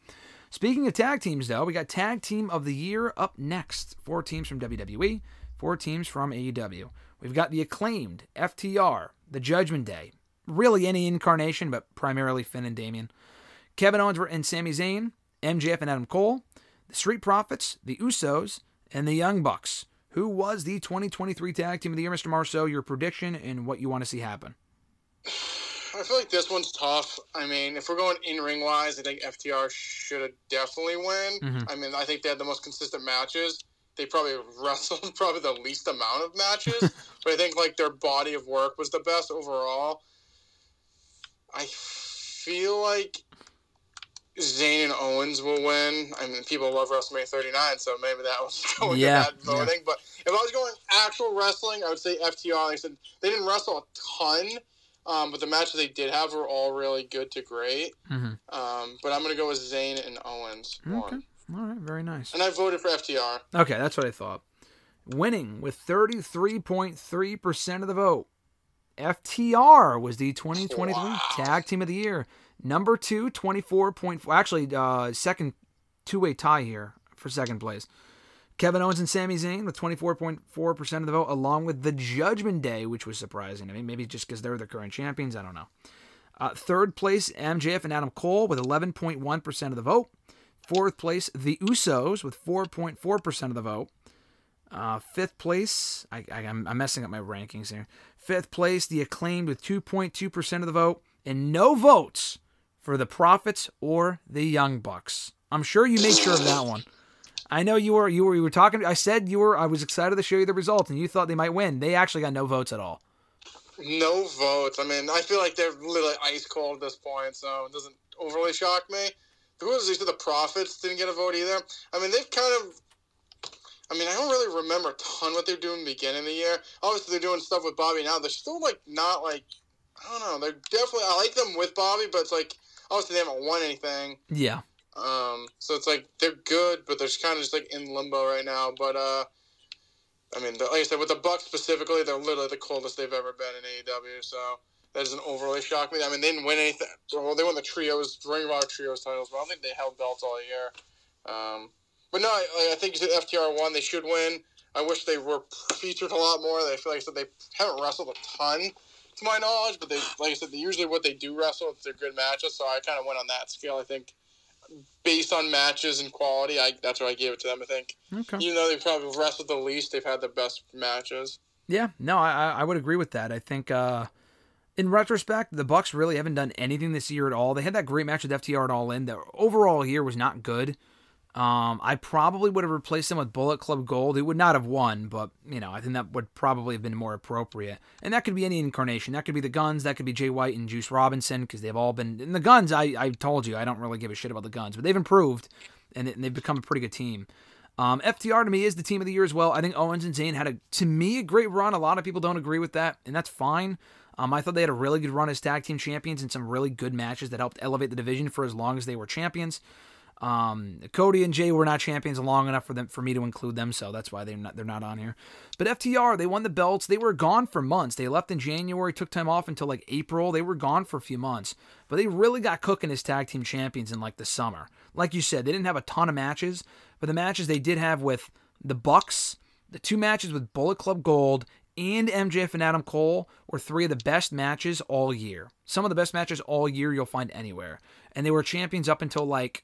Speaking of tag teams, though, we got Tag Team of the Year up next. Four teams from WWE, four teams from AEW. We've got the acclaimed FTR, the Judgment Day, really any incarnation, but primarily Finn and Damian. Kevin Owens and Sami Zayn, MJF and Adam Cole, the Street Profits, the Usos, and the Young Bucks. Who was the 2023 Tag Team of the Year, Mr. Marceau? Your prediction and what you want to see happen? I feel like this one's tough. I mean, if we're going in ring wise, I think FTR should have definitely win. Mhm. I mean, I think they had the most consistent matches. They probably [laughs] wrestled probably the least amount of matches, [laughs] but I think like their body of work was the best overall. I feel like Zayn and Owens will win. I mean, people love WrestleMania 39, so maybe that was [laughs] going Yeah, to that voting. But if I was going actual wrestling, I would say FTR. Like I said, they didn't wrestle a ton, um, but the matches they did have were all really good to great. Mhm. Um, but I'm going to go with Zayn and Owens. Okay. One. All right. Very nice. And I voted for FTR. Okay, that's what I thought. Winning with 33.3% of the vote. FTR was the 2023 Wow. Tag Team of the Year. Number two, 24.4. Actually, uh, second two way tie here for second place. Kevin Owens and Sami Zayn with 24.4% of the vote, along with the Judgment Day, which was surprising. I mean, maybe just because they're the current champions. I don't know. Uh, third place, MJF and Adam Cole with 11.1% of the vote. Fourth place, the Usos with 4.4% of the vote. Uh, fifth place, I, I'm messing up my rankings here. Fifth place, the acclaimed with 2.2% of the vote, and no votes for the Profits or the Young Bucks. I'm sure you made sure of that one. I know you were you were you were talking. I said you were. I was excited to show you the results, and you thought they might win. They actually got no votes at all. No votes. I mean, I feel like they're literally ice cold at this point, so it doesn't overly shock me. Who was these? The Profits didn't get a vote either. I mean, they've kind of. I mean, I don't really remember a ton what they're doing beginning of the year. Obviously, they're doing stuff with Bobby now. They're still like not like I don't know. They're definitely I like them with Bobby, but it's like obviously they haven't won anything. Yeah, Um, so it's like they're good, but they're just kind of just like in limbo right now. But uh, I mean, the, like I said, with the Bucks specifically, they're literally the coldest they've ever been in AEW. So that doesn't overly shock me. I mean, they didn't win anything. Well, they won the trios, Ring of Honor trios titles, but I don't think they held belts all year. Um, but no, I, I think FTR won. They should win. I wish they were featured a lot more. I feel like I said they haven't wrestled a ton, to my knowledge. But they, like I said, they usually what they do wrestle, it's their good matches. So I kind of went on that scale. I think based on matches and quality, I that's what I gave it to them. I think. Okay. Even though they've probably wrestled the least, they've had the best matches. Yeah, no, I I would agree with that. I think uh, in retrospect, the Bucks really haven't done anything this year at all. They had that great match with FTR at All In. The overall year was not good. Um, I probably would have replaced them with Bullet Club Gold. It would not have won, but you know, I think that would probably have been more appropriate. And that could be any incarnation. That could be the Guns. That could be Jay White and Juice Robinson because they've all been. And the Guns, I I told you, I don't really give a shit about the Guns, but they've improved and, and they've become a pretty good team. Um, FTR to me is the team of the year as well. I think Owens and Zayn had a to me a great run. A lot of people don't agree with that, and that's fine. Um, I thought they had a really good run as tag team champions and some really good matches that helped elevate the division for as long as they were champions. Um, Cody and Jey were not champions long enough for them for me to include them, so that's why they're not they're not on here. But FTR, they won the belts. They were gone for months. They left in January, took time off until like April. They were gone for a few months, but they really got cooking as tag team champions in like the summer. Like you said, they didn't have a ton of matches, but the matches they did have with the Bucks, the two matches with Bullet Club Gold and MJF and Adam Cole were three of the best matches all year. Some of the best matches all year you'll find anywhere. And they were champions up until like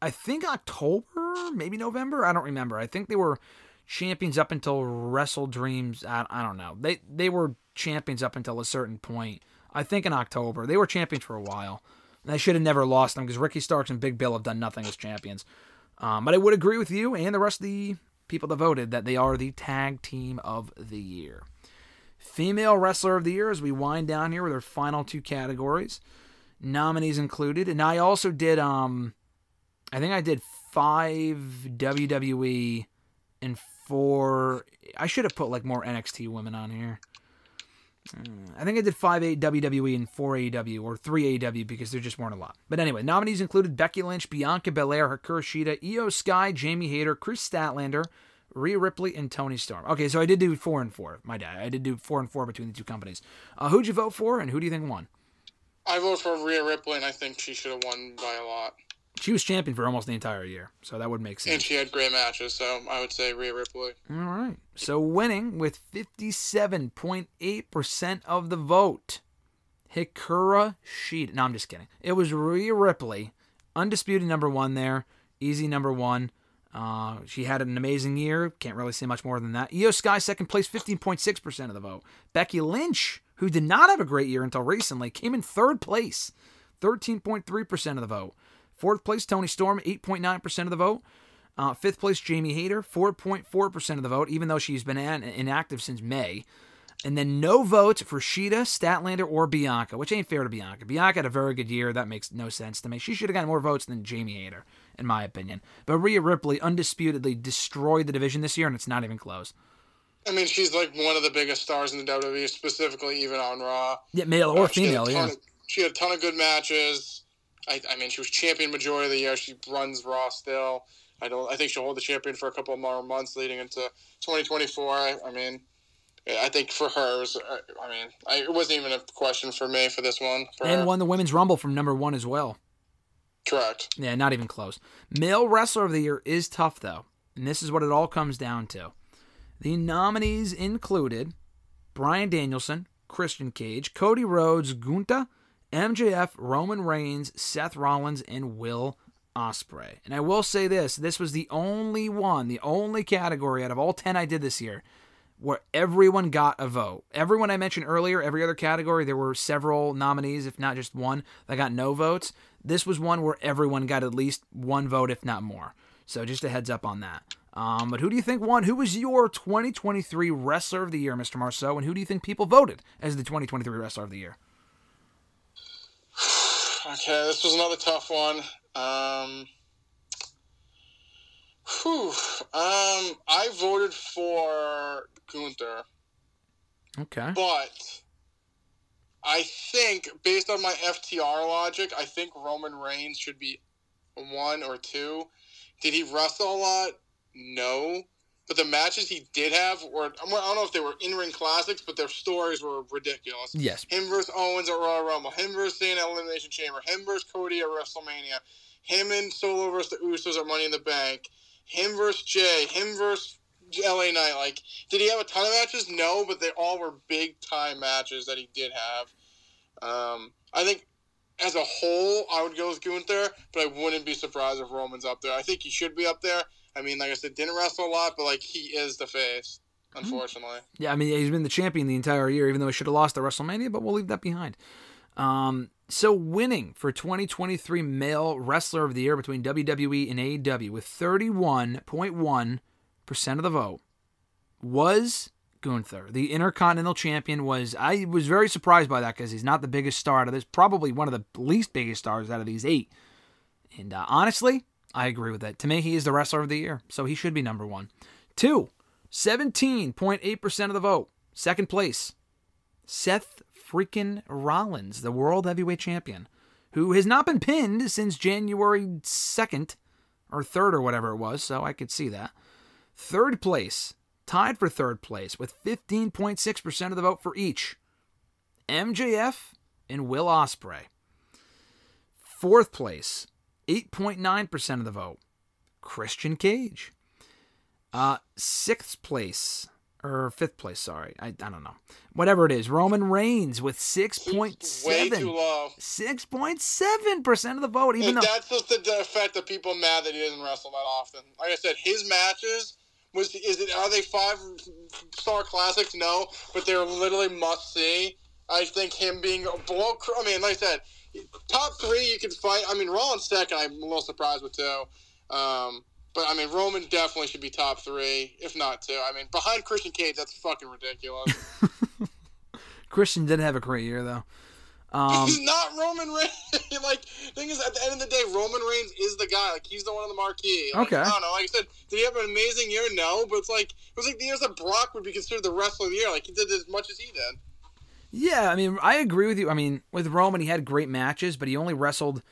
I think October, maybe November. I don't remember. I think they were champions up until Wrestle Dreams. I, I don't know. They they were champions up until a certain point. I think in October they were champions for a while. And I should have never lost them because Ricky Starks and Big Bill have done nothing as champions. Um, but I would agree with you and the rest of the people that voted that they are the tag team of the year. Female wrestler of the year as we wind down here with our final two categories. Nominees included. And I also did um I think I did five WWE and four. I should have put like more NXT women on here. Uh, I think I did five eight WWE and four AEW or three AEW because there just weren't a lot. But anyway, nominees included Becky Lynch, Bianca Belair, Hikaru Shida, Iyo Sky, Jamie Hayter, Kris Statlander, Rhea Ripley, and Toni Storm. Okay, so I did do four and four. My dad, I did do four and four between the two companies. Uh, who'd you vote for, and who do you think won? I vote for Rhea Ripley, and I think she should have won by a lot. She was champion for almost the entire year, so that would make sense. And she had great matches, so I would say Rhea Ripley. All right. So winning with 57.8% of the vote, Hikaru Shida. No, I'm just kidding. It was Rhea Ripley, undisputed number one there, easy number one. Uh, she had an amazing year. Can't really say much more than that. Iyo Sky, second place, 15.6% of the vote. Becky Lynch, who did not have a great year until recently, came in third place, 13.3% of the vote. Fourth place, Toni Storm, 8.9% of the vote. Uh, fifth place, Jamie Hayter, 4.4% of the vote, even though she's been an- inactive since May. And then no votes for Shida, Statlander, or Bianca, which ain't fair to Bianca. Bianca had a very good year. That makes no sense to me. She should have gotten more votes than Jamie Hayter, in my opinion. But Rhea Ripley undisputedly destroyed the division this year, and it's not even close. I mean, she's like one of the biggest stars in the WWE, specifically even on Raw. Yeah, male or Uh, she female, ton yeah. of- she had a ton of good matches. I, I mean, she was champion majority of the year. She runs Raw still. I don't. I think she'll hold the champion for a couple more months leading into 2024. I, I mean, I think for her, it was, uh, I mean, I, it wasn't even a question for me for this one. For And her. won the Women's Rumble from number one as well. Correct. Yeah, not even close. Male Wrestler of the Year is tough, though. And this is what it all comes down to. The nominees included Bryan Danielson, Christian Cage, Cody Rhodes, Gunther, MJF, Roman Reigns, Seth Rollins, and Will Ospreay. And I will say this this was the only one, the only category out of all 10 I did this year where everyone got a vote. Everyone I mentioned earlier, every other category, there were several nominees, if not just one, that got no votes. This was one where everyone got at least one vote, if not more. So just a heads up on that. Um, but who do you think won? Who was your 2023 Wrestler of the Year, Mr. Marceau? And who do you think people voted as the 2023 Wrestler of the Year? Okay, this was another tough one. Um, whew, um, I voted for Gunther. Okay. But I think, based on my FTR logic, I think Roman Reigns should be one or two. Did he wrestle a lot? No. But the matches he did have were, I don't know if they were in ring classics, but their stories were ridiculous. Yes. Him versus Owens at Royal Rumble. Him versus Cena at Elimination Chamber. Him versus Cody at WrestleMania. Him and Solo versus the Usos at Money in the Bank. Him versus Jey. Him versus LA Knight. Like, did he have a ton of matches? No, but they all were big time matches that he did have. Um, I think as a whole, I would go with Gunther, but I wouldn't be surprised if Roman's up there. I think he should be up there. I mean, like I said, didn't wrestle a lot, but like he is the face, unfortunately. Yeah, I mean, he's been the champion the entire year, even though he should have lost at WrestleMania, but we'll leave that behind. Um, so, winning for 2023 Male Wrestler of the Year between WWE and AEW with 31.1% of the vote was Gunther. The Intercontinental Champion was, I was very surprised by that because he's not the biggest star out of this, probably one of the least biggest stars out of these eight. And uh, honestly, I agree with that. To me, he is the Wrestler of the Year, so he should be number one. Two, 17.8% of the vote. Second place, Seth freaking Rollins, the World Heavyweight Champion, who has not been pinned since January 2nd or 3rd or whatever it was, so I could see that. Third place, tied for third place with 15.6% of the vote for each. MJF and Will Ospreay. Fourth place, 8.9% of the vote. Christian Cage. Uh, sixth place, or fifth place, sorry. I, I don't know. Whatever it is. Roman Reigns with 6.7. Way too low. 6.7% of the vote. Even And though. that's just the, effect of people mad that he doesn't wrestle that often. Like I said, his matches was is it are they five star classics? No, but they're literally must see. I think him being a below. I mean, like I said, top three you can fight. I mean, Rollins second. I'm a little surprised with two. Um, but I mean, Roman definitely should be top three, if not two. I mean, behind Christian Cage, that's fucking ridiculous. [laughs] Christian did have a great year, though. Um, he's [laughs] not Roman Reigns. [laughs] like, thing is, at the end of the day, Roman Reigns is the guy. Like, he's the one on the marquee. Like, Okay. I don't know. Like I said, did he have an amazing year? No, but it's like it was like the years that Brock would be considered the wrestler of the year. Like he did as much as he did. Yeah, I mean, I agree with you. I mean, with Roman, he had great matches, but he only wrestled.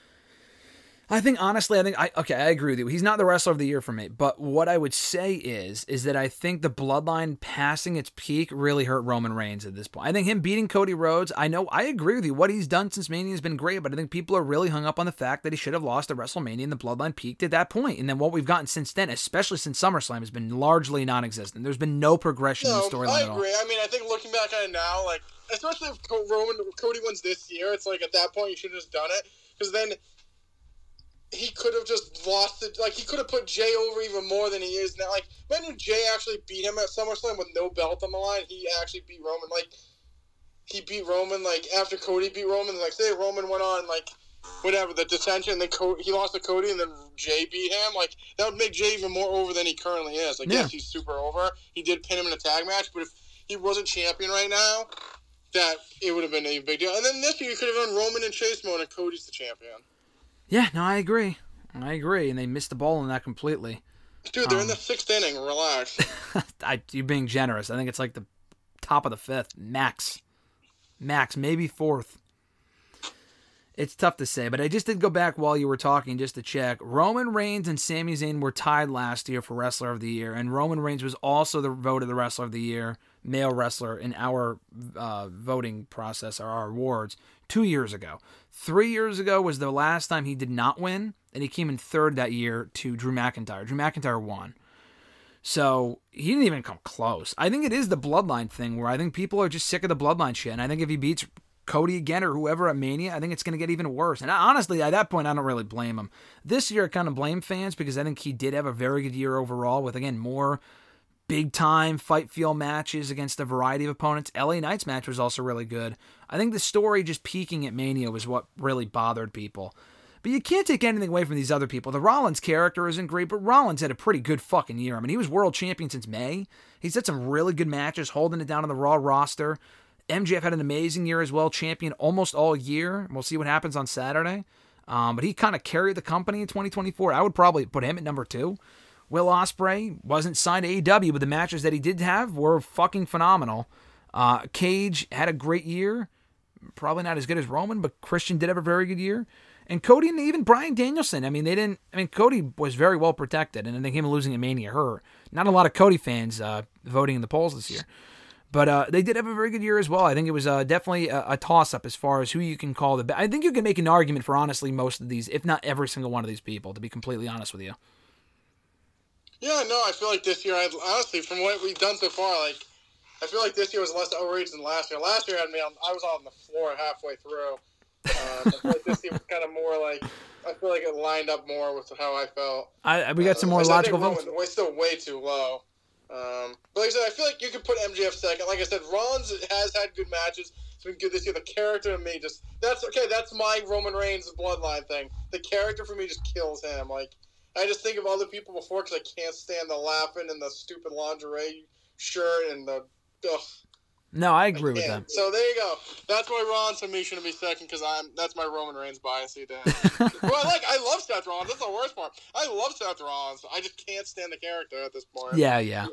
I think honestly, I think I okay, I agree with you. He's not the wrestler of the year for me, but what I would say is is that I think the bloodline passing its peak really hurt Roman Reigns at this point. I think him beating Cody Rhodes, I know I agree with you. What he's done since Mania has been great, but I think people are really hung up on the fact that he should have lost at WrestleMania and the bloodline peaked at that point. And then what we've gotten since then, especially since SummerSlam, has been largely non-existent. There's been no progression No, in the I storyline at all. agree. I mean, I think looking back at it now, like especially if Roman Cody wins this year, it's like at that point you should have just done it because then he could have just lost it. Like he could have put Jey over even more than he is now. Like if Jey actually beat him at SummerSlam with no belt on the line. He actually beat Roman. Like he beat Roman. Like after Cody beat Roman, like say Roman went on like whatever the detention. then he lost to Cody, and then Jey beat him. Like that would make Jey even more over than he currently is. Like Yeah. yes, he's super over. He did pin him in a tag match, but if he wasn't champion right now, that it would have been a big deal. And then this year you could have done Roman and Chase mode, and Cody's the champion. Yeah, no, I agree. I agree, and they missed the ball on that completely. Dude, they're in Um, the sixth inning. Relax. [laughs] I, you're being generous. I think it's like the top of the fifth, max, max, maybe fourth. It's tough to say, but I just did go back while you were talking just to check. Roman Reigns and Sami Zayn were tied last year for Wrestler of the Year, and Roman Reigns was also the voted the Wrestler of the Year, male wrestler in our uh, voting process or our awards two years ago. Three years ago was the last time he did not win, and he came in third that year to Drew McIntyre. Drew McIntyre won. So he didn't even come close. I think it is the bloodline thing where I think people are just sick of the bloodline shit. And I think if he beats Cody again or whoever at Mania, I think it's going to get even worse. And honestly, at that point, I don't really blame him. This year, I kind of blame fans because I think he did have a very good year overall with, again, more big time fight feel matches against a variety of opponents. LA Knight's match was also really good. I think the story just peaking at Mania was what really bothered people. But you can't take anything away from these other people. The Rollins character isn't great, but Rollins had a pretty good fucking year. I mean, he was world champion since May. He's had some really good matches, holding it down on the Raw roster. MJF had an amazing year as well, champion almost all year. We'll see what happens on Saturday. Um, but he kind of carried the company in 2024. I would probably put him at number two. Will Ospreay wasn't signed to AEW, but the matches that he did have were fucking phenomenal. Uh, Cage had a great year. Probably not as good as Roman, but Christian did have a very good year. And Cody and even Bryan Danielson. I mean, they didn't. I mean, Cody was very well protected, and I think him losing at Mania hurt. Not a lot of Cody fans uh, voting in the polls this year, but uh, they did have a very good year as well. I think it was uh, definitely a, a toss-up as far as who you can call the. I think you can make an argument for honestly most of these, if not every single one of these people. To be completely honest with you. Yeah, no, I feel like this year, I honestly, from what we've done so far, like, I feel like this year was less outrageous than last year. Last year, had me on, I was on the floor halfway through. Um, I feel like this seems kind of more like I feel like it lined up more with how I felt. I, we got some Uh, more I said I logical. Roman, we're still way too low. Um, but like I said, I feel like you could put MJF second. Like I said, Rollins has had good matches. It's been good this year. The character in me just that's okay. That's my Roman Reigns bloodline thing. The character for me just kills him. Like I just think of other people before because I can't stand the laughing and the stupid lingerie shirt and the. Ugh, No, I agree with can't. that. So there you go. That's why Ron for me shouldn't be second because I'm that's my Roman Reigns bias. to him. [laughs] well, I like I love Seth Rollins. That's the worst part. I love Seth Rollins. I just can't stand the character at this point. Yeah, yeah.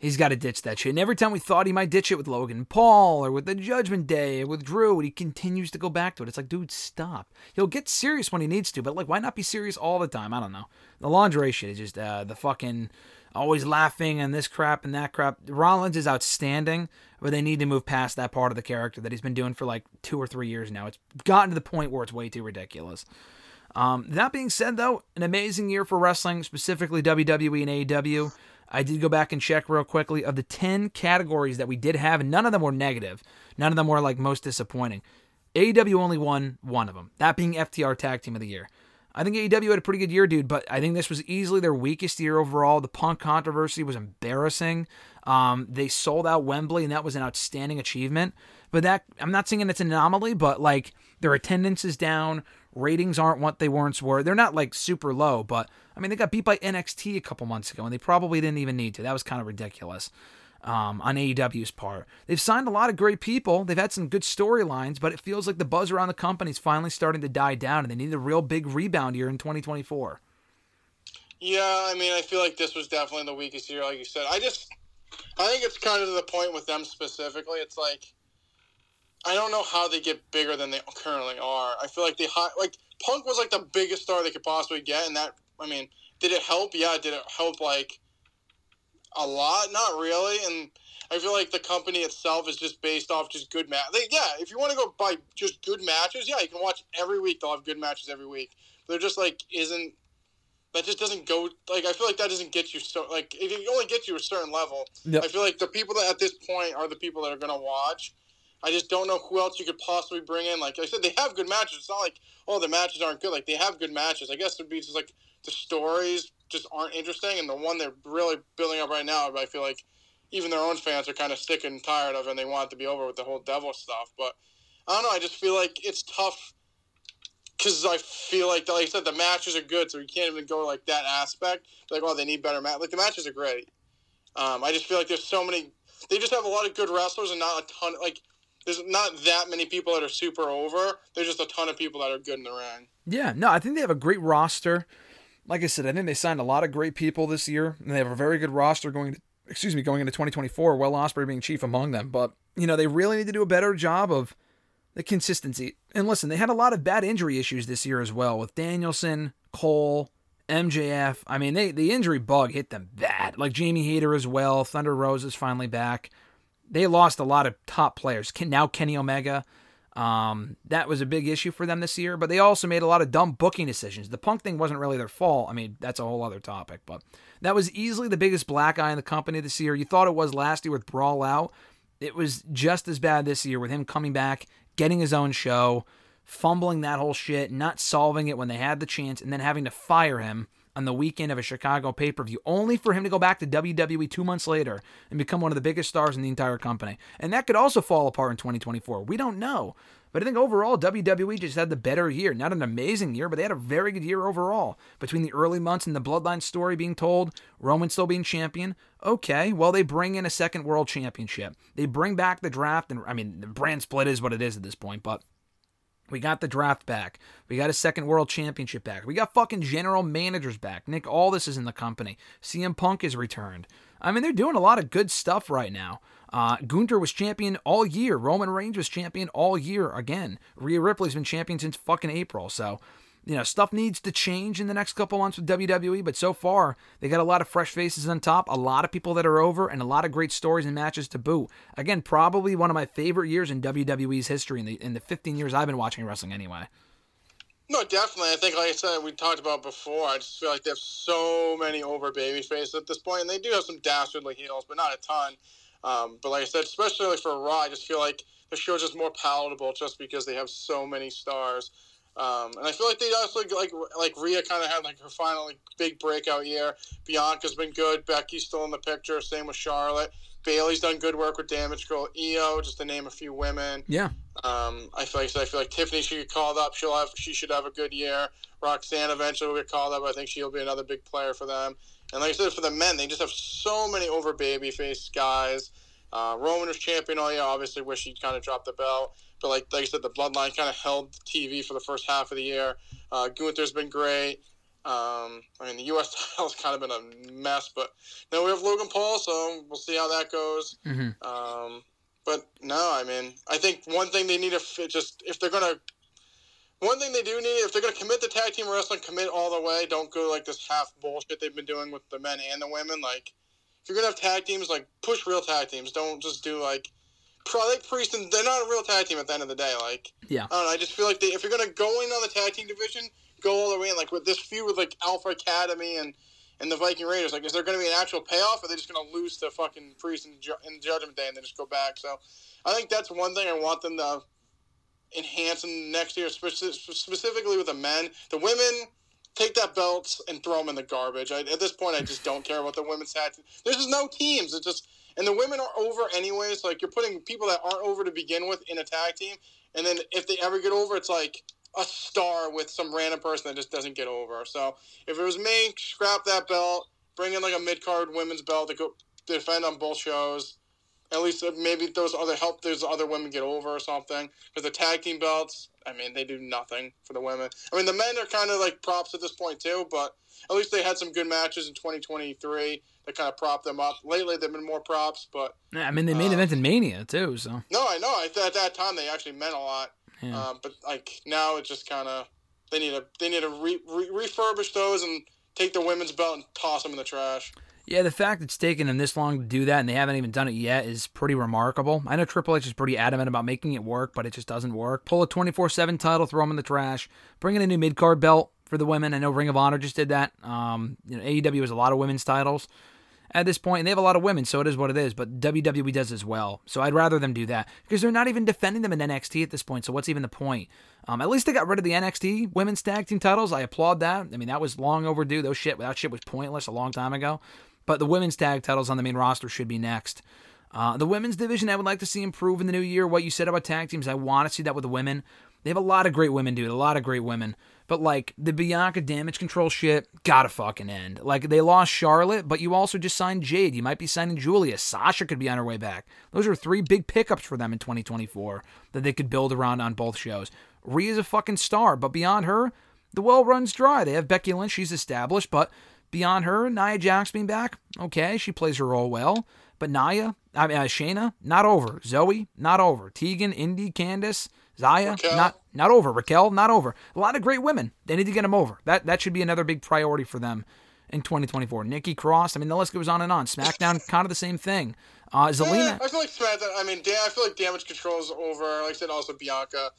He's got to ditch that shit. And every time we thought he might ditch it with Logan Paul or with the Judgment Day or with Drew, he continues to go back to it. It's like, dude, stop. He'll get serious when he needs to, but like, why not be serious all the time? I don't know. The lingerie shit is just uh, the fucking always laughing and this crap and that crap. Rollins is outstanding, but they need to move past that part of the character that he's been doing for like two or three years now. It's gotten to the point where it's way too ridiculous. Um, that being said, though, an amazing year for wrestling, specifically WWE and AEW. I did go back and check real quickly of the 10 categories that we did have, and none of them were negative. None of them were like most disappointing. AEW only won one of them, that being FTR Tag Team of the Year. I think AEW had a pretty good year, dude, but I think this was easily their weakest year overall. The Punk controversy was embarrassing. Um, they sold out Wembley, and that was an outstanding achievement. But that I'm not saying it's an anomaly, but like their attendance is down, ratings aren't what they once were. They're not like super low, but I mean they got beat by NXT a couple months ago, and they probably didn't even need to. That was kind of ridiculous um, on AEW's part. They've signed a lot of great people. They've had some good storylines, but it feels like the buzz around the company is finally starting to die down, and they need a real big rebound here in 2024. Yeah, I mean, I feel like this was definitely the weakest year, like you said. I just, I think it's kind of to the point with them specifically. It's like, I don't know how they get bigger than they currently are. I feel like they hi- like Punk was like the biggest star they could possibly get, and that, I mean, did it help? Yeah, did it help like a lot? Not really, and. I feel like the company itself is just based off just good match. Like, yeah, if you want to go by just good matches, yeah, you can watch every week. They'll have good matches every week. They're just like isn't that just doesn't go like I feel like that doesn't get you so like it only get you a certain level. Yep. I feel like the people that at this point are the people that are gonna watch. I just don't know who else you could possibly bring in. Like I said, they have good matches. It's not like oh the matches aren't good. Like they have good matches. I guess it'd be just like the stories just aren't interesting, and the one they're really building up right now. I feel like even their own fans are kind of sick and tired of, and they want it to be over with the whole devil stuff. But I don't know. I just feel like it's tough because I feel like, like I said, the matches are good, so you can't even go like that aspect. Like, oh, they need better match. Like the matches are great. Um, I just feel like there's so many. They just have a lot of good wrestlers and not a ton. Like, there's not that many people that are super over. There's just a ton of people that are good in the ring. Yeah, no, I think they have a great roster. Like I said, I think they signed a lot of great people this year, and they have a very good roster going. To, excuse me, going into 2024. Will Ospreay being chief among them, but you know they really need to do a better job of the consistency. And listen, they had a lot of bad injury issues this year as well with Danielson, Cole, MJF. I mean, they the injury bug hit them bad. Like Jamie Hayter as well. Thunder Rose is finally back. They lost a lot of top players. Now Kenny Omega. Um, that was a big issue for them this year, but they also made a lot of dumb booking decisions. The punk thing wasn't really their fault. I mean, that's a whole other topic, but that was easily the biggest black eye in the company this year. You thought it was last year with Brawl Out. It was just as bad this year with him coming back, getting his own show, fumbling that whole shit, not solving it when they had the chance, and then having to fire him on the weekend of a Chicago pay per view, only for him to go back to WWE two months later and become one of the biggest stars in the entire company. And that could also fall apart in 2024. We don't know. But I think overall, WWE just had the better year. Not an amazing year, but they had a very good year overall. Between the early months and the Bloodline story being told, Roman still being champion. Okay, well, they bring in a second world championship. They bring back the draft, and I mean, the brand split is what it is at this point, but we got the draft back. We got a second world championship back. We got fucking general managers back. Nick Aldis is in the company. CM Punk is returned. I mean, they're doing a lot of good stuff right now. Uh, Gunther was champion all year. Roman Reigns was champion all year again. Rhea Ripley's been champion since fucking April. So, you know, stuff needs to change in the next couple months with WWE, but so far, they got a lot of fresh faces on top, a lot of people that are over, and a lot of great stories and matches to boot. Again, probably one of my favorite years in WWE's history in the in the 15 years I've been watching wrestling anyway. No, definitely. I think, like I said, we talked about before. I just feel like they have so many over baby faces at this point, and they do have some dastardly heels, but not a ton. Um, but like I said, especially for Raw, I just feel like the show's just more palatable just because they have so many stars. Um, and I feel like they also like like Rhea kind of had like her final like, big breakout year. Bianca's been good. Becky's still in the picture. Same with Charlotte. Bayley's done good work with Damage Girl. Io, just to name a few women. Yeah. Um, I feel like I feel like Tiffany should get called up. She'll have she should have a good year. Roxanne eventually will get called up. I think she'll be another big player for them. And like I said, for the men, they just have so many over babyface guys. Uh, Roman was champion all year. Obviously, wish he'd kind of dropped the belt. But like, like I said, the bloodline kind of held TV for the first half of the year. Uh, Gunther's been great. Um, I mean, the U.S. [laughs] title's kind of been a mess, but now we have Logan Paul, so we'll see how that goes. Mm-hmm. Um, but no, I mean, I think one thing they need to just if they're gonna, one thing they do need if they're gonna commit to tag team wrestling, commit all the way. Don't go like this half bullshit they've been doing with the men and the women. Like, if you're gonna have tag teams, like push real tag teams. Don't just do like. Probably like Priest and they're not a real tag team at the end of the day. Like, Yeah. I don't know. I just feel like they, if you're gonna go in on the tag team division, go all the way in. Like with this feud with like Alpha Academy and and the Viking Raiders. Like, is there going to be an actual payoff, or are they just going to lose to fucking Priest in, Ju- in Judgment Day and then just go back? So, I think that's one thing I want them to enhance in next year, speci- specifically with the men. The women take that belt and throw them in the garbage. I, at this point, I just don't care about the women's tag. There's just no teams. It's just and the women are over anyways. Like you're putting people that aren't over to begin with in a tag team, and then if they ever get over, it's like a star with some random person that just doesn't get over. So if it was me, scrap that belt, bring in like a mid card women's belt to go defend on both shows. At least maybe those other help those other women get over or something. Because the tag team belts, I mean, they do nothing for the women. I mean, the men are kind of like props at this point too, but at least they had some good matches in 2023 that kind of prop them up. Lately, they've been more props, but Yeah, I mean, they main Uh, event in Mania too, so no, I know. I th- at that time they actually meant a lot. yeah. Um, but like now, it just kind of they need to they need to re- re- refurbish those and take the women's belt and toss them in the trash. Yeah, the fact it's taken them this long to do that and they haven't even done it yet is pretty remarkable. I know Triple H is pretty adamant about making it work, but it just doesn't work. Pull a 24 7 title, throw them in the trash. Bring in a new mid card belt for the women. I know Ring of Honor just did that. Um, you know, AEW has a lot of women's titles at this point, and they have a lot of women, so it is what it is. But WWE does as well, so I'd rather them do that because they're not even defending them in NXT at this point. So what's even the point? Um, at least they got rid of the NXT women's tag team titles. I applaud that. I mean, that was long overdue. Those shit, that shit was pointless a long time ago. But the women's tag titles on the main roster should be next. Uh, the women's division, I would like to see improve in the new year. What you said about tag teams, I want to see that with the women. They have a lot of great women, dude. A lot of great women. But like the Bianca damage control shit, gotta fucking end. Like they lost Charlotte, but you also just signed Jade. You might be signing Julia. Sasha could be on her way back. Those are three big pickups for them in 2024 that they could build around on both shows. Rhea's a fucking star, but beyond her, the well runs dry. They have Becky Lynch, she's established, but beyond her, Nia Jax being back, okay, she plays her role well. But Nia, I mean uh, Shayna, not over. Zoey, not over. Tegan, Indy, Candice, Zaya, Raquel. not not over. Raquel, not over. A lot of great women. They need to get them over. That that should be another big priority for them in 2024. Nikki Cross. I mean, the list goes on and on. SmackDown, [laughs] kind of the same thing. Uh, Yeah, Zelina. I feel like SmackDown. I mean, I feel like Damage Control's over. Like I said, also Bianca.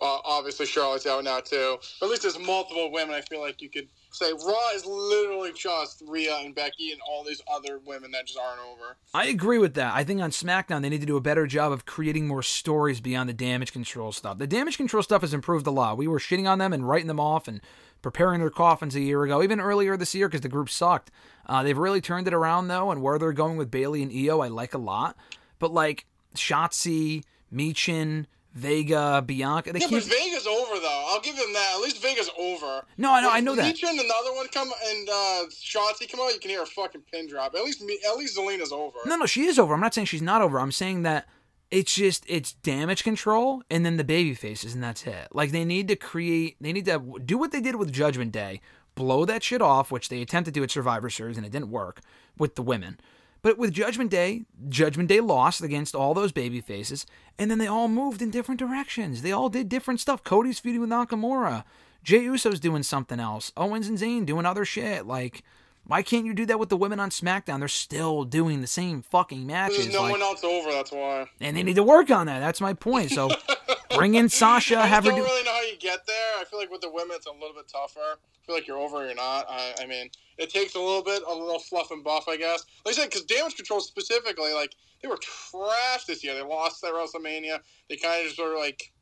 Uh, obviously, Charlotte's out now too. But at least there's multiple women. I feel like you could say Raw is literally just Rhea and Becky and all these other women that just aren't over. I agree with that. I think on SmackDown they need to do a better job of creating more stories beyond the damage control stuff. The damage control stuff has improved a lot. We were shitting on them and writing them off and preparing their coffins a year ago, even earlier this year because the group sucked. Uh, they've really turned it around though, and where they're going with Bayley and Io, I like a lot. But like Shotzi, Michin, Vega, Bianca, they Yeah, keep. but Vega's over though. I'll give them that. At least Vega's over. No, I know, I know that. Leech and another one come and uh, Shotzi come out, you can hear a fucking pin drop. At least me, at least Zelina's over. No, no, she is over. I'm not saying she's not over. I'm saying that it's just it's damage control and then the baby faces and that's it. Like they need to create they need to do what they did with Judgment Day, blow that shit off, which they attempted to do at Survivor Series and it didn't work with the women. But with Judgment Day, Judgment Day lost against all those baby faces, and then they all moved in different directions. They all did different stuff. Cody's feuding with Nakamura. Jey Uso's doing something else. Owens and Zayn doing other shit. Like, why can't you do that with the women on SmackDown? They're still doing the same fucking matches. There's no like- one else over. That's why. and they need to work on that. That's my point. So [laughs] Bring in [laughs] Sasha. I Have her don't do. really know how you get there. I feel like with the women, it's a little bit tougher. I feel like you're over or you're not. I, I mean, it takes a little bit, a little fluff and buff, I guess. Like I said, because Damage Control specifically, like, they were trash this year. They lost at WrestleMania. They kind of just were, like,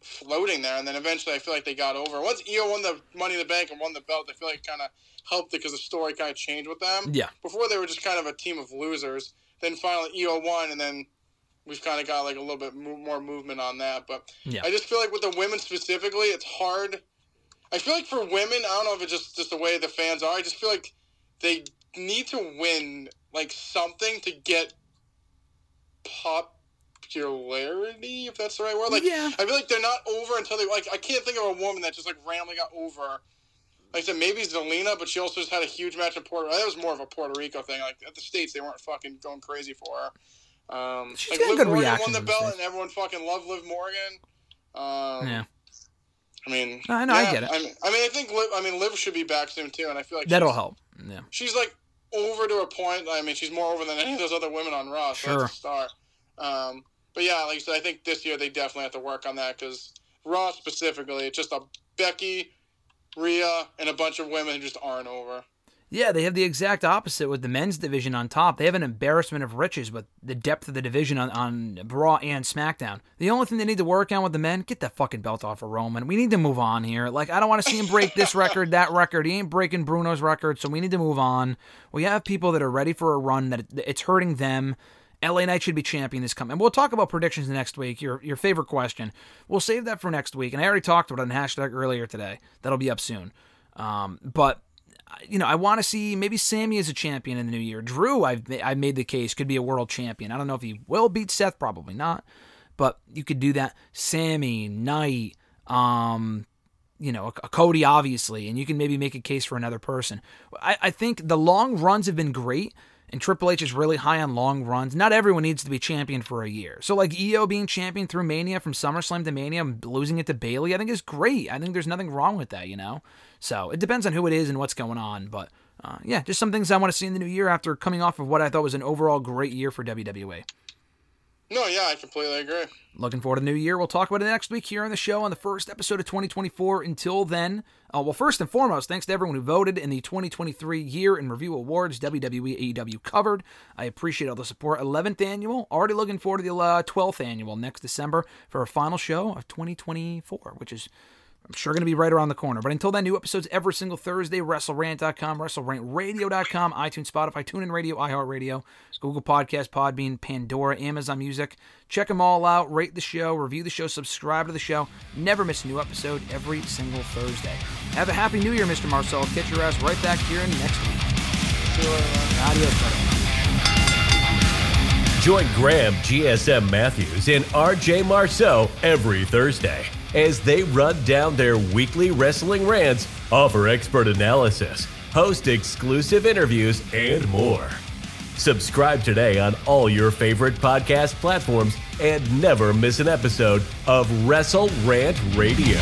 floating there. And then eventually I feel like they got over. Once Io won the Money in the Bank and won the belt, I feel like it kind of helped it because the story kind of changed with them. Yeah. Before they were just kind of a team of losers. Then finally Io won, and then we've kind of got like a little bit more movement on that. But Yeah. I just feel like with the women specifically, it's hard. I feel like for women, I don't know if it's just just the way the fans are. I just feel like they need to win like something to get popularity, if that's the right word. Like Yeah. I feel like they're not over until they like. I can't think of a woman that just like randomly got over. Like I said, maybe Zelina, but she also just had a huge match in Puerto. That was more of a Puerto Rico thing. Like at the states, they weren't fucking going crazy for her. Um, She's like getting Liv good Morgan reaction won the in the belt, and everyone fucking loved Liv Morgan. Um, Yeah. I mean, No, I know, I get it. I mean, I mean, I think Liv, I mean, Liv should be back soon too, and I feel like That'll help. Yeah. She's like over to a point. I mean, she's more over than any of those other women on Raw. So Sure. that's a start. Um, but yeah, like I said, I think this year they definitely have to work on that because Raw specifically, it's just a Becky, Rhea, and a bunch of women who just aren't over. Yeah, they have the exact opposite with the men's division on top. They have an embarrassment of riches with the depth of the division on, on Raw and SmackDown. The only thing they need to work on with the men, get that fucking belt off of Roman. We need to move on here. Like, I don't want to see him break this [laughs] record, that record. He ain't breaking Bruno's record, so we need to move on. We have people that are ready for a run that it's hurting them. LA Knight should be champion this coming. And we'll talk about predictions next week. Your your favorite question. We'll save that for next week. And I already talked about it on hashtag earlier today. That'll be up soon. Um, but you know, I want to see maybe Sami as a champion in the new year. Drew, I've I made the case could be a world champion. I don't know if he will beat Seth, probably not, but you could do that. Sami, Knight, um, you know, a, a Cody, obviously, and you can maybe make a case for another person. I, I think the long runs have been great. And Triple H is really high on long runs. Not everyone needs to be champion for a year. So, like Iyo being champion through Mania from SummerSlam to Mania, and losing it to Bayley, I think is great. I think there's nothing wrong with that, you know? So, it depends on who it is and what's going on. But, uh, yeah, just some things I want to see in the new year after coming off of what I thought was an overall great year for WWE. No, yeah, I completely agree. Looking forward to the new year. We'll talk about it next week here on the show on the first episode of 2024. Until then, uh, well, first and foremost, thanks to everyone who voted in the 2023 Year in Review Awards, WWE AEW covered. I appreciate all the support. 11th annual, already looking forward to the uh, 12th annual next December for our final show of 2024, which is I'm sure going to be right around the corner. But until then, new episodes every single Thursday. WrestleRant.com, WrestleRantRadio.com, iTunes, Spotify, TuneIn Radio, iHeartRadio, Google Podcast, Podbean, Pandora, Amazon Music. Check them all out. Rate the show, review the show, subscribe to the show. Never miss a new episode every single Thursday. Have a happy New Year, Mr. Marceau. Catch your ass right back here next week. Adios, brother. Join Graham GSM Matthews and RJ Marceau every Thursday as they run down their weekly wrestling rants, offer expert analysis, host exclusive interviews, and more. Subscribe today on all your favorite podcast platforms and never miss an episode of Wrestle Rant Radio.